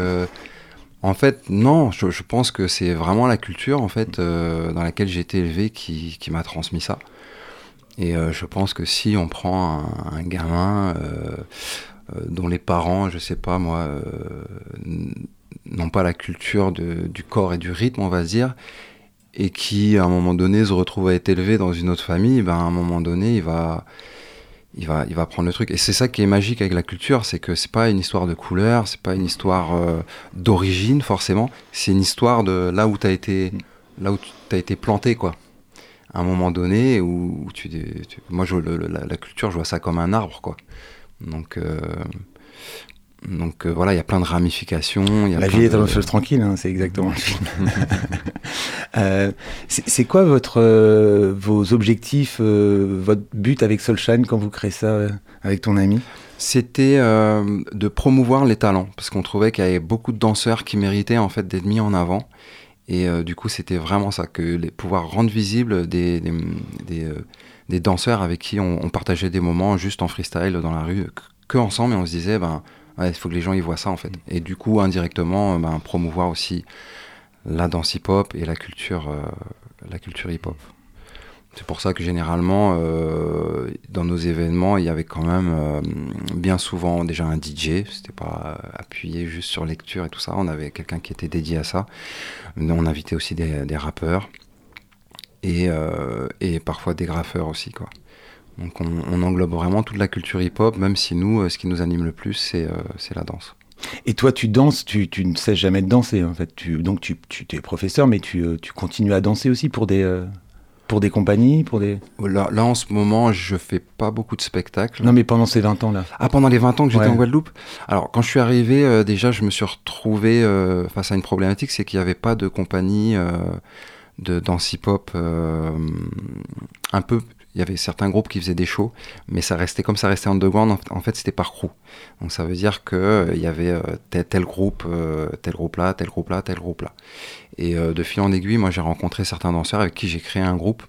En fait, non, je, je pense que c'est vraiment la culture en fait dans laquelle j'ai été élevé qui, qui m'a transmis ça. Et euh, je pense que si on prend un, gamin euh, euh, dont les parents, je sais pas moi, n'ont pas la culture du corps et du rythme, on va dire, et qui à un moment donné se retrouve à être élevé dans une autre famille, ben à un moment donné il va il va, il va prendre le truc. Et c'est ça qui est magique avec la culture, c'est que c'est pas une histoire de couleur, c'est pas une histoire d'origine forcément, c'est une histoire de là où tu as été, là où as été planté quoi à un moment donné où, tu, moi je, la, culture je vois ça comme un arbre quoi. Donc euh, donc euh, voilà il y a plein de ramifications y a la vie est un chose tranquille hein, c'est exactement le film. Euh, c'est quoi votre vos objectifs votre but avec Solshine quand vous créez ça avec ton ami? C'était de promouvoir les talents parce qu'on trouvait qu'il y avait beaucoup de danseurs qui méritaient en fait d'être mis en avant Et euh, du coup, c'était vraiment ça, que les, pouvoir rendre visible des, des, des, euh, des danseurs avec qui on, on, partageait des moments juste en freestyle dans la rue, que, ensemble, et on se disait, ben, il ouais, faut que les gens y voient ça en fait. Et du coup, indirectement, ben, promouvoir aussi la danse hip-hop et la culture, euh, la culture hip-hop. C'est pour ça que généralement, euh, dans nos événements, il y avait quand même euh, bien souvent déjà un DJ. C'était pas appuyé juste sur lecture et tout ça. On avait quelqu'un qui était dédié à ça. On invitait aussi des, rappeurs et, euh, et, parfois des graffeurs aussi, quoi. Donc on, englobe vraiment toute la culture hip-hop, même si nous, ce qui nous anime le plus, c'est la danse. Et toi, tu danses, tu, tu, ne cesses jamais de danser, en fait. Donc tu, tu es professeur, mais tu, tu continues à danser aussi pour des... Pour des compagnies pour des... Là, là, en ce moment, je fais pas beaucoup de spectacles. Non, mais pendant ces 20 ans-là. Ah, pendant les 20 ans que j'étais ouais. en Guadeloupe Alors, quand je suis arrivé, euh, déjà, je me suis retrouvé euh, face à une problématique, c'est qu'il n'y avait pas de compagnie euh, de danse hip-hop un peu il y avait certains groupes qui faisaient des shows, mais ça restait comme ça restait underground. En fait, c'était par crew. Donc ça veut dire que euh, il y avait euh, tel, tel, groupe, euh, tel groupe là, tel groupe là, tel groupe là. Et euh, de fil en aiguille, moi j'ai rencontré certains danseurs avec qui j'ai créé un groupe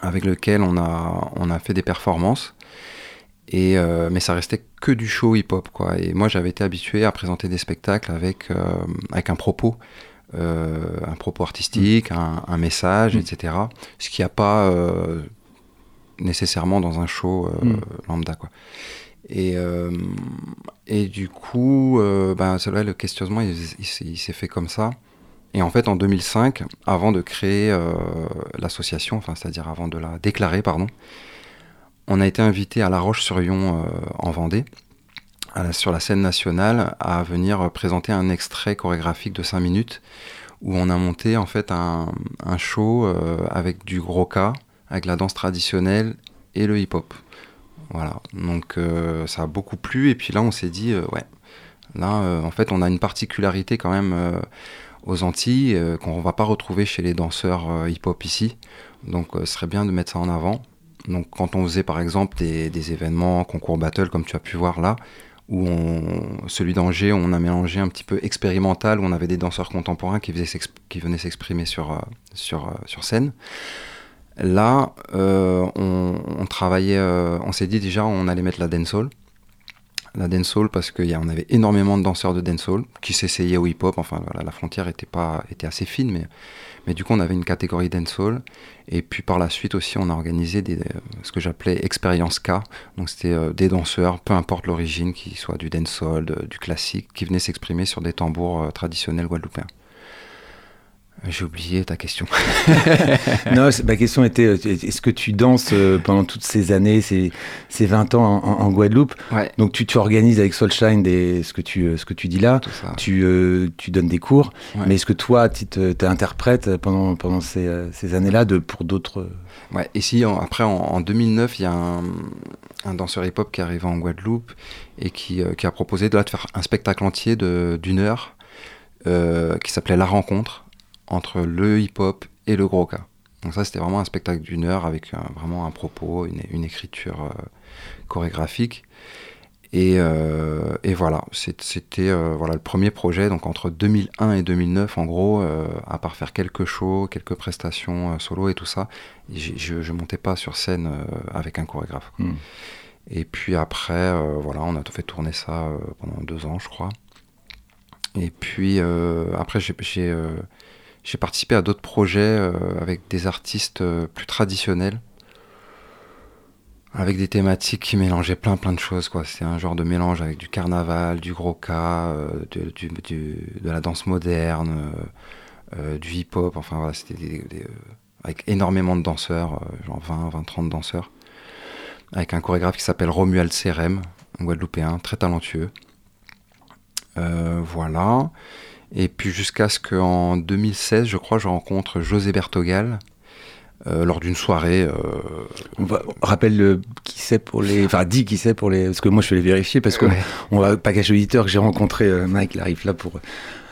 avec lequel on a on a fait des performances. Et euh, mais ça restait que du show hip-hop quoi. Et moi j'avais été habitué à présenter des spectacles avec avec un propos. Euh, un propos artistique, mmh. un, un, message, mmh. etc. Ce qui n'a pas euh, nécessairement dans un show euh, mmh. lambda. Quoi. Et, euh, et du coup, euh, ben, là, le questionnement, il, il, il s'est fait comme ça. Et en fait, en 2005, avant de créer l'association, enfin, c'est-à-dire avant de la déclarer, pardon, on a été invité à La Roche-sur-Yon en Vendée, la, sur la scène nationale, à venir présenter un extrait chorégraphique de 5 minutes où on a monté en fait un, un show euh, avec du gros cas, avec la danse traditionnelle et le hip-hop. Voilà, donc euh, ça a beaucoup plu. Et puis là, on s'est dit, euh, ouais, là, euh, en fait, on a une particularité quand même aux Antilles qu'on ne va pas retrouver chez les danseurs hip-hop ici. Donc, ce serait bien de mettre ça en avant. Donc, quand on faisait par exemple des, événements, concours battle, comme tu as pu voir là, où celui d'Angers, on a mélangé un petit peu expérimental, où on avait des danseurs contemporains qui, qui venaient s'exprimer sur, sur, sur scène. Là, euh, on, travaillait, euh, on s'est dit déjà on allait mettre la dancehall. La dancehall parce qu'on avait énormément de danseurs de dancehall qui s'essayaient au hip-hop. Enfin, voilà, la frontière était, assez fine, mais, mais du coup on avait une catégorie dancehall. Et puis par la suite aussi, on a organisé des, ce que j'appelais expérience K. Donc c'était euh, des danseurs, peu importe l'origine, qui soit du dancehall, du classique, qui venaient s'exprimer sur des tambours euh, traditionnels guadeloupéens. J'ai oublié ta question. non, ma question était euh, est-ce que tu danses euh, pendant toutes ces années, ces, ces 20 ans en, en Guadeloupe? Ouais. Donc tu, tu organises avec Soulshine des, ce, que tu, ce que tu dis là, tu, euh, tu donnes des cours, ouais. mais est-ce que toi, tu interprètes pendant, pendant ces, ces années-là pour d'autres. Ouais, et si après en, en 2009, il y a un, un danseur hip-hop qui est arrivé en Guadeloupe et qui, qui a proposé de, là, de faire un spectacle entier d'une heure qui s'appelait La Rencontre entre le hip-hop et le gros cas. Donc ça, c'était vraiment un spectacle d'une heure avec un, vraiment un propos, une, une écriture euh, chorégraphique. Et, euh, et voilà, c'était euh, voilà, le premier projet. Donc entre 2001 et 2009, en gros, euh, à part faire quelques shows, quelques prestations solo et tout ça, je ne montais pas sur scène avec un chorégraphe. Mm. Et puis après, voilà, on a fait tourner ça pendant deux ans, je crois. Et puis après, j'ai j'ai participé à d'autres projets euh, avec des artistes euh, plus traditionnels, avec des thématiques qui mélangeaient plein plein de choses. Quoi. C'était un genre de mélange avec du carnaval, du gros cas, euh, de, la danse moderne, du hip-hop. Enfin voilà, c'était avec énormément de danseurs, genre 20, 20, 30 danseurs, avec un chorégraphe qui s'appelle Romuald Serem, un Guadeloupéen, très talentueux. voilà. Et puis jusqu'à ce qu'en 2016, je crois, je rencontre José Bertogal. Euh, lors d'une soirée. Euh... On va, rappelle le, qui c'est pour les. Enfin, dis qui c'est pour les. Parce que moi, je vais les vérifier parce ouais. on va pas cacher l'auditeur que j'ai rencontré euh, Mike, il arrive là pour.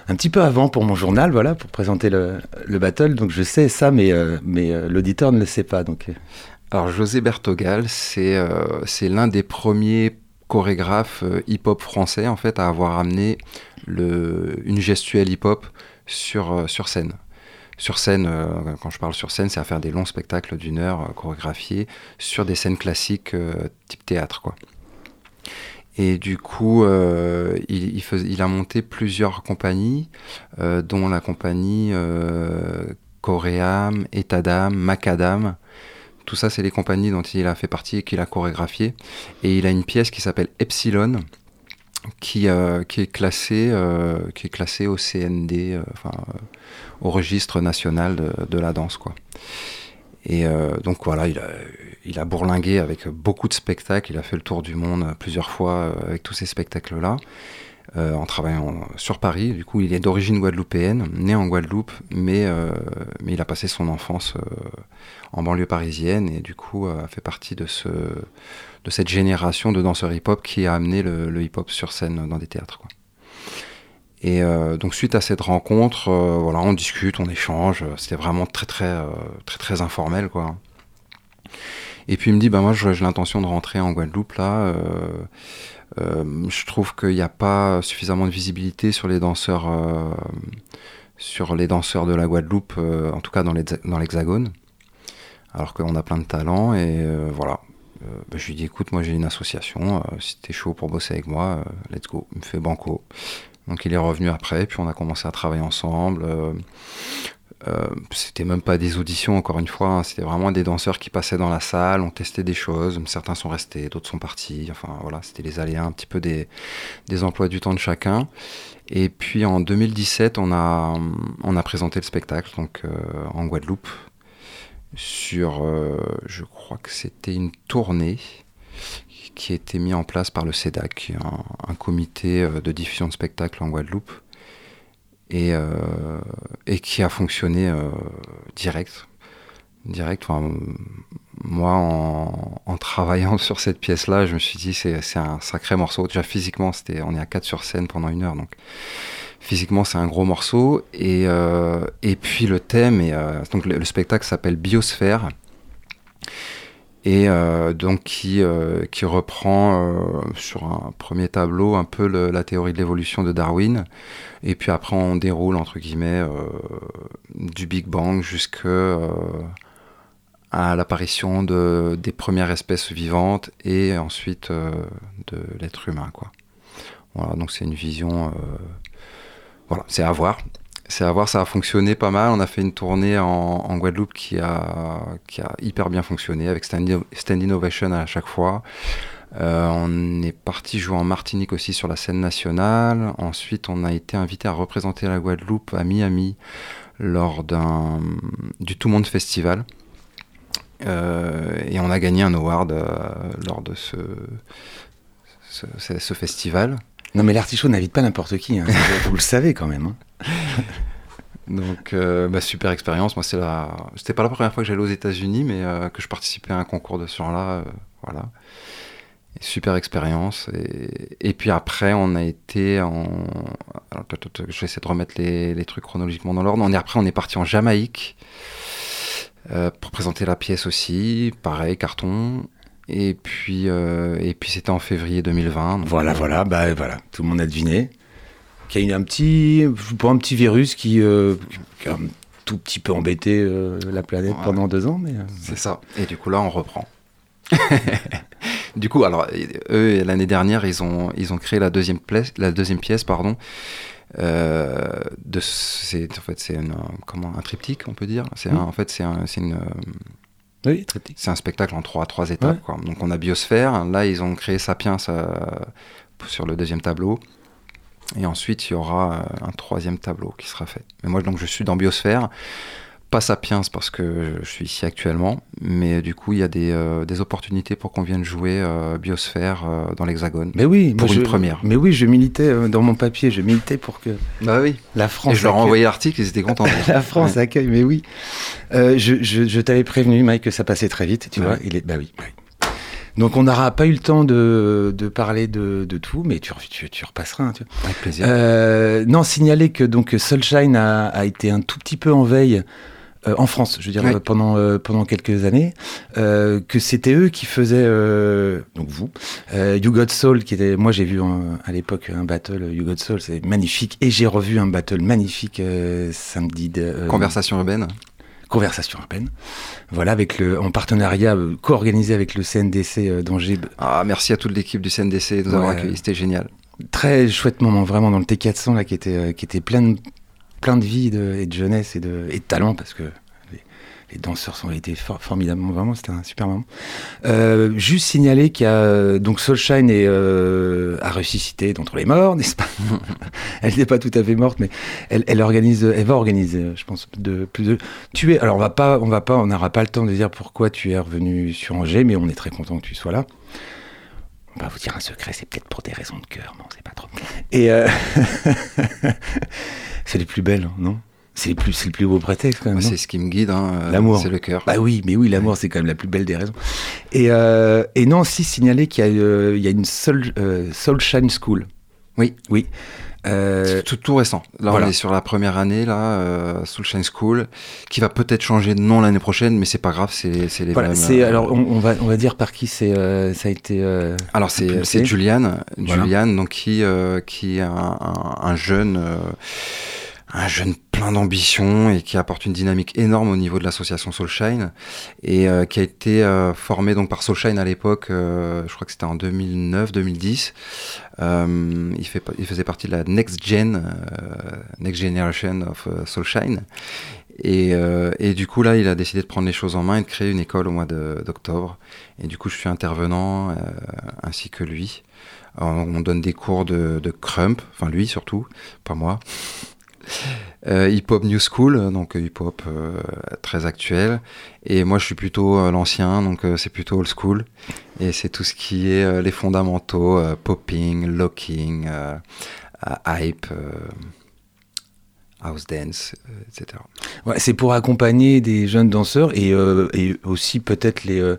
Un petit peu avant pour mon journal, voilà, pour présenter le, le battle. Donc je sais ça, mais, mais l'auditeur ne le sait pas. Donc. Alors José Bertogal, c'est c'est l'un des premiers chorégraphe euh, hip-hop français en fait à avoir amené une gestuelle hip-hop sur, euh, sur scène. sur scène, euh, quand je parle sur scène, c'est à faire des longs spectacles d'une heure euh, chorégraphiés sur des scènes classiques type théâtre. Quoi. Et du coup, il, a monté plusieurs compagnies, dont la compagnie euh, Coréam, Etadam, Macadam. Tout ça, c'est les compagnies dont il a fait partie et qu'il a chorégraphié. Et il a une pièce qui s'appelle Epsilon, qui, euh, qui est classée, euh, qui est classée au CND, euh, enfin, au registre national de, la danse, quoi. Et donc voilà, il a, bourlingué avec beaucoup de spectacles. Il a fait le tour du monde plusieurs fois avec tous ces spectacles-là, en travaillant sur Paris. Du coup, il est d'origine guadeloupéenne, né en Guadeloupe, mais, mais il a passé son enfance en banlieue parisienne et du coup a fait partie de, ce, de cette génération de danseurs hip-hop qui a amené le, hip-hop sur scène dans des théâtres. Et euh, donc suite à cette rencontre, euh, voilà, on discute, on échange. C'était vraiment très très euh, très très informel quoi. Et puis il me dit bah moi j'ai l'intention de rentrer en Guadeloupe là. je trouve qu'il n'y a pas suffisamment de visibilité sur les danseurs de la Guadeloupe, en tout cas dans l'Hexa- dans l'Hexagone. Alors qu'on a plein de talents et voilà. Euh, bah, je lui dis écoute moi j'ai une association, euh, si t'es chaud pour bosser avec moi, euh, let's go. Il me fait banco. Donc il est revenu après, puis on a commencé à travailler ensemble. C'était même pas des auditions, encore une fois, hein, c'était vraiment des danseurs qui passaient dans la salle, on testait des choses, certains sont restés, d'autres sont partis, enfin voilà, c'était les aléas un petit peu des, des emplois du temps de chacun. Et puis en 2017, on a, on a présenté le spectacle donc, en Guadeloupe sur, euh, je crois que c'était une tournée qui a été mis en place par le CEDAC, un, comité euh, de diffusion de spectacles en Guadeloupe, et, euh, qui a fonctionné direct. Moi, en, travaillant sur cette pièce-là, je me suis dit c'est un sacré morceau. Déjà physiquement, on est à 4 sur scène pendant une heure, donc physiquement c'est un gros morceau. Et, euh, et puis le thème, et, euh, donc le, le spectacle s'appelle Biosphère et euh, donc qui, reprend sur un premier tableau un peu la théorie de l'évolution de Darwin. Et puis après, on déroule, entre guillemets, du Big Bang jusque à l'apparition de, des premières espèces vivantes et ensuite de l'être humain. Quoi. Voilà, donc c'est une vision... voilà, c'est à voir. C'est à voir, ça a fonctionné pas mal. On a fait une tournée en, Guadeloupe qui a, qui a hyper bien fonctionné avec Stand, Innovation à chaque fois. Euh, on est parti jouer en Martinique aussi sur la scène nationale. Ensuite, on a été invité à représenter la Guadeloupe à Miami lors d'un du Tout Monde Festival. Euh, et on a gagné un award euh, lors de ce- ce festival. Non, mais l'artichaut n'invite pas n'importe qui. hein. Vous le savez quand même. hein. Donc, euh, bah, super expérience. Moi, c'est la... c'était pas la première fois que j'allais aux États-Unis, mais euh, que je participais à un concours de ce genre-là. euh, voilà. Et super expérience. Et... et puis après, on a été en. Alors, je vais essayer de remettre les, les trucs chronologiquement dans l'ordre. On est après, on est parti en Jamaïque pour présenter la pièce aussi. Pareil, carton. Et puis, euh, et puis c'était en février 2020. donc, Voilà, euh, voilà, bah voilà, tout le monde a deviné. Qu'il y a eu un petit, pas un petit virus qui, euh, qui a un tout petit peu embêté euh, la planète Ouais. pendant deux ans, mais C'est ça. Et du coup, là, on reprend. du coup, alors, eux, l'année dernière, ils ont, ils ont créé la deuxième, pièce, la deuxième pièce, pardon. De, c'est, en fait, c'est comment, un triptyque, on peut dire. C'est un- Mm. en fait, c'est, un, c'est, une, oui, c'est un spectacle en trois, trois étapes. Ouais. Quoi. Donc, on a Biosphère. Là, ils ont créé Sapiens euh, sur le deuxième tableau. Et ensuite, il y aura euh, un troisième tableau qui sera fait. Mais moi, donc, je suis dans Biosphère. Pas Sapiens parce que je suis ici actuellement, mais du coup, il y a des, euh, des opportunités pour qu'on vienne jouer euh, Biosphère euh, dans l'Hexagone. Mais oui, Pour une je- première. Mais oui, je militais dans mon papier, je militais pour que Bah oui. la France. Et je leur ai accueille- envoyé l'article, ils étaient contents. La France accueille, mais oui. Je je, je t'avais prévenu, Mike, que ça passait très vite, tu Ouais. vois. Il est, bah oui. bah oui. Donc on n'aura pas eu le temps de, de parler de, de tout, mais tu, tu, tu repasseras. hein, tu vois. Avec plaisir. Non, signaler que donc Sunshine a, a été un tout petit peu en veille euh, en France, je veux dire, Ouais. euh, pendant, euh, pendant quelques années, euh, que c'était eux qui faisaient, donc vous, You Got Soul, qui était, moi j'ai vu un- à l'époque un battle You Got Soul, c'est magnifique, et j'ai revu un battle magnifique samedi. De, Conversation urbaine. Conversation urbaine. Voilà, avec le, en partenariat co-organisé avec le CNDC d'Angers. Ah, merci à toute l'équipe du CNDC de nous avoir Ouais. accueillis, c'était génial. Très chouette moment, vraiment, dans le T400, là, qui était, qui était plein, de, plein de vie et de jeunesse et de, talent, parce que les, danseurs sont été for- formidablement, vraiment, c'était un super moment. Euh, juste signaler qu'il y a, euh, donc Soulshine est, euh, a ressuscité d'entre les morts, n'est-ce pas? Elle n'est pas tout à fait morte, mais elle, organise, elle va organiser, je pense, de plus de. Tu es, alors on va pas, on va pas, on n'aura pas le temps de dire pourquoi tu es revenu sur Angers, mais on est très content que tu sois là. On va vous dire un secret, c'est peut-être pour des raisons de cœur, non, c'est pas trop. Et c'est les plus belles, hein, non? C'est les plus, c'est le plus beau prétexte quand même. C'est ce qui me guide, hein, euh, L'amour. c'est le cœur. Bah oui, mais oui, l'amour, c'est quand même la plus belle des raisons. Et, euh, et non, aussi signaler qu'il y a, euh, il y a une Soul, Soulshine School. Oui. Oui. Euh, C'est tout, tout récent. Là, voilà. on est sur la première année, là, euh, Soulshine School, qui va peut-être changer de nom l'année prochaine, mais c'est pas grave, c'est c'est les voilà, mêmes. euh, alors on, on va, on va dire par qui c'est, euh, ça a été. euh, Alors c'est Juliane, Voilà. Juliane donc qui euh, qui est un, un- un jeune euh, un jeune plein d'ambition et qui apporte une dynamique énorme au niveau de l'association Soulshine et euh, qui a été euh, formé donc par Soulshine à l'époque, euh, je crois que c'était en 2009-2010. Euh, il, il faisait partie de la Next Gen, Next Generation of Soulshine. Et, et du coup, là, il a décidé de prendre les choses en main et de créer une école au mois d'octobre. Et du coup, je suis intervenant, ainsi que lui. On donne des cours de, de crump, enfin lui surtout, pas moi. Euh, hip-hop New School, donc euh, hip-hop euh, très actuel. Et moi, je suis plutôt l'ancien, donc c'est plutôt old school. Et c'est tout ce qui est les fondamentaux, popping, locking, hype, house dance, etc. Ouais, c'est pour accompagner des jeunes danseurs et, aussi peut-être les,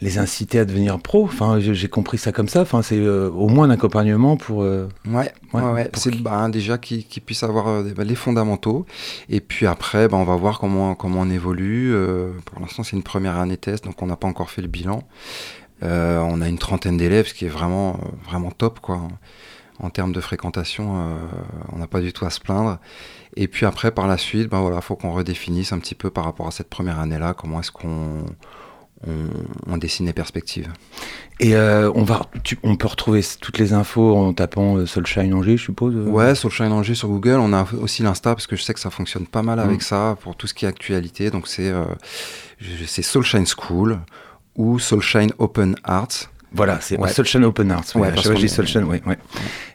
les inciter à devenir pro. Enfin, j'ai compris ça comme ça. Enfin, c'est euh, au moins un accompagnement pour. euh, Ouais, Ouais, ouais, ouais. pour c'est bah, déjà qu'ils puissent avoir euh, bah, les fondamentaux. Et puis après, bah, on va voir comment, comment on évolue. Pour l'instant, c'est une première année test, donc on n'a pas encore fait le bilan. On a une trentaine d'élèves, ce qui est vraiment, vraiment top, quoi. En termes de fréquentation, on n'a pas du tout à se plaindre. Et puis après, par la suite, ben voilà, faut qu'on redéfinisse un petit peu par rapport à cette première année-là, comment est-ce qu'on on, on dessine les perspectives. Et euh, on, va, tu- on peut retrouver toutes les infos en tapant euh, Soulshine Angers, je suppose. euh? Ouais, Soulshine Angers sur Google, on a aussi l'Insta parce que je sais que ça fonctionne pas mal avec Mm. ça pour tout ce qui est actualité. Donc c'est euh, Soulshine School ou Soulshine Open Arts. Voilà, c'est Ouais. Soulshine Open Arts. Ouais, Ouais, parce j'ai ouais, ouais.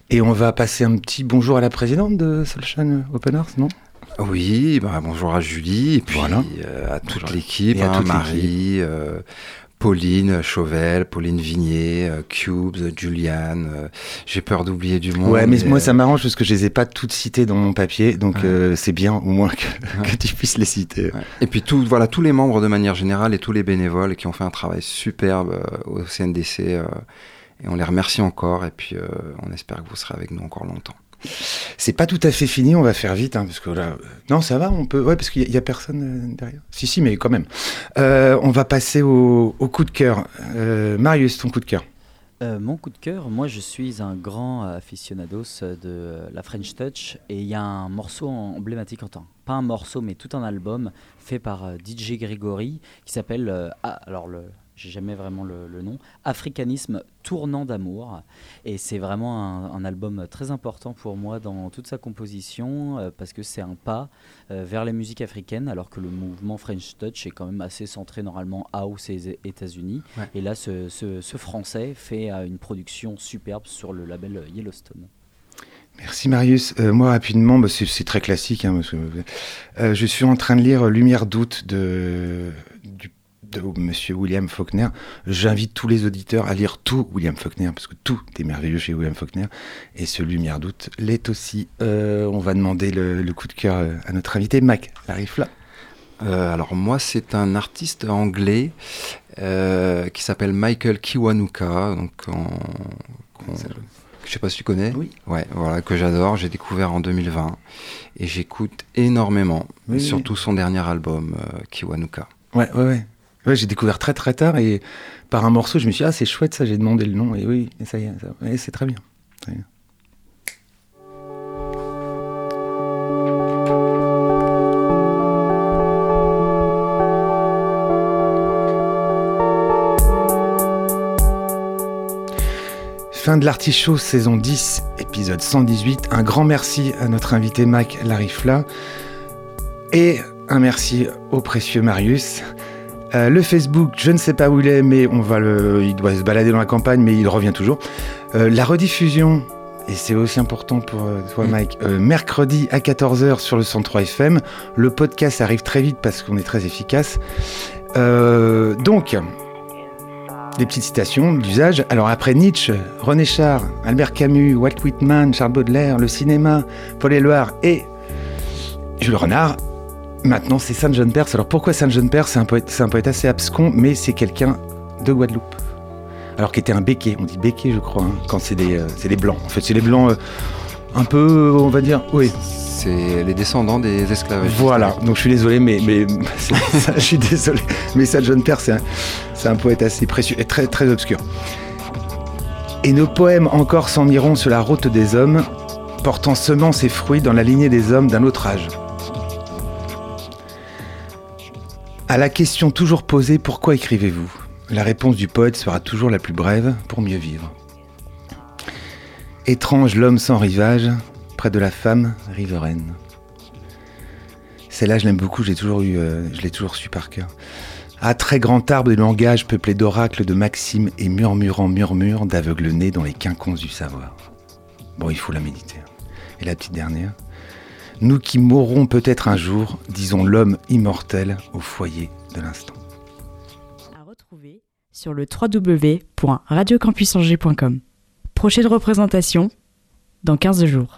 Et on va passer un petit bonjour à la présidente de Soulshine Open Arts, non? Oui, bah, bonjour à Julie et puis Voilà. euh, à toute l'équipe, à hein, toute Marie, euh, Pauline Chauvel, Pauline Vignier, euh, Cubes, euh, Juliane. euh, J'ai peur d'oublier du monde. Ouais, mais moi euh, ça m'arrange parce que je les ai pas toutes citées dans mon papier, donc Ouais. euh, c'est bien au moins que, que tu puisses les citer. Ouais. Et puis tout, voilà, tous les membres de manière générale et tous les bénévoles qui ont fait un travail superbe euh, au CNDC. euh, et on les remercie encore. Et puis euh, on espère que vous serez avec nous encore longtemps. C'est pas tout à fait fini, on va faire vite, hein, parce que non, ça va, on peut, ouais, parce qu'il y, a- personne euh, derrière. Si, si, mais quand même. Euh, on va passer au, coup de cœur. Euh, Marius, ton coup de cœur. Mon coup de cœur, moi je suis un grand aficionados de la French Touch et il y a un morceau emblématique, enfin pas un morceau mais tout un album fait par DJ Grégory qui s'appelle, ah, alors le, j'ai jamais vraiment le, le nom, Africanisme tournant d'amour et c'est vraiment un, un album très important pour moi dans toute sa composition euh, parce que c'est un pas euh, vers les musiques africaines alors que le mouvement French Touch est quand même assez centré normalement house et États-Unis Ouais. et là, ce, ce- ce français fait euh, une production superbe sur le label Yellowstone. Merci Marius. Euh, moi rapidement, bah, c'est très classique. hein, parce que, euh, je suis en train de lire Lumière d'août de, de Monsieur William Faulkner. J'invite tous les auditeurs à lire tout William Faulkner parce que tout est merveilleux chez William Faulkner et ce Lumière d'août l'est aussi. Euh, on va demander le, le coup de cœur euh, à notre invité Mac. Arrive là. Euh, alors moi, c'est un artiste anglais euh, qui s'appelle Michael Kiwanuka. Donc en- Je sais pas si tu connais. Oui. Ouais, voilà, que j'adore. J'ai découvert en 2020 et j'écoute énormément. Oui, surtout son dernier album, euh, Kiwanuka. Ouais, ouais, ouais. J'ai découvert très très tard et par un morceau, je me suis dit, ah, c'est chouette ça, j'ai demandé le nom et oui, et ça y est, c'est très bien. Très bien. Fin de l'artichaut, saison 10, épisode 118. Un grand merci à notre invité Mac Larifla et un merci au précieux Marius. Euh, le Facebook, je ne sais pas où il est, mais on va le, il doit se balader dans la campagne, mais il revient toujours. Euh, la rediffusion, et c'est aussi important pour euh, toi, Mike, euh, mercredi à 14h sur le 103 FM. Le podcast arrive très vite parce qu'on est très efficace. Donc, des petites citations d'usage. Alors après Nietzsche, René Char, Albert Camus, Walt Whitman, Charles Baudelaire, le cinéma, Paul Éluard et Jules Renard, maintenant c'est Saint John Perse. Alors pourquoi Saint John Perse C'est un poète, c'est un poète assez abscon, mais c'est quelqu'un de Guadeloupe. Alors qui était un béquet, on dit béquet je crois, hein, quand c'est des, euh, c'est des blancs. En fait c'est les blancs euh, un peu, on va dire, oui, C'est les descendants des esclavagistes. voilà, donc je suis désolé, mais, mais ça, je suis désolé. Mais John Perse, c'est un, c'est un poète assez précieux et très, très obscur. Et nos poèmes encore s'en iront sur la route des hommes, portant semences et fruits dans la lignée des hommes d'un autre âge. À la question toujours posée pourquoi écrivez-vous? La réponse du poète sera toujours la plus brève pour mieux vivre. Étrange l'homme sans rivage, près de la femme riveraine. Celle-là, je l'aime beaucoup, j'ai toujours eu, euh, je l'ai toujours su par cœur. À très grand arbre de langage peuplé d'oracles, de maximes et murmurant murmures d'aveugles nés dans les quinconces du savoir. Bon, il faut la méditer. Et la petite dernière? Nous qui mourrons peut-être un jour, disons l'homme immortel au foyer de l'instant. À retrouver sur le www.radiocampusangers.com. Prochaine représentation dans 15 jours.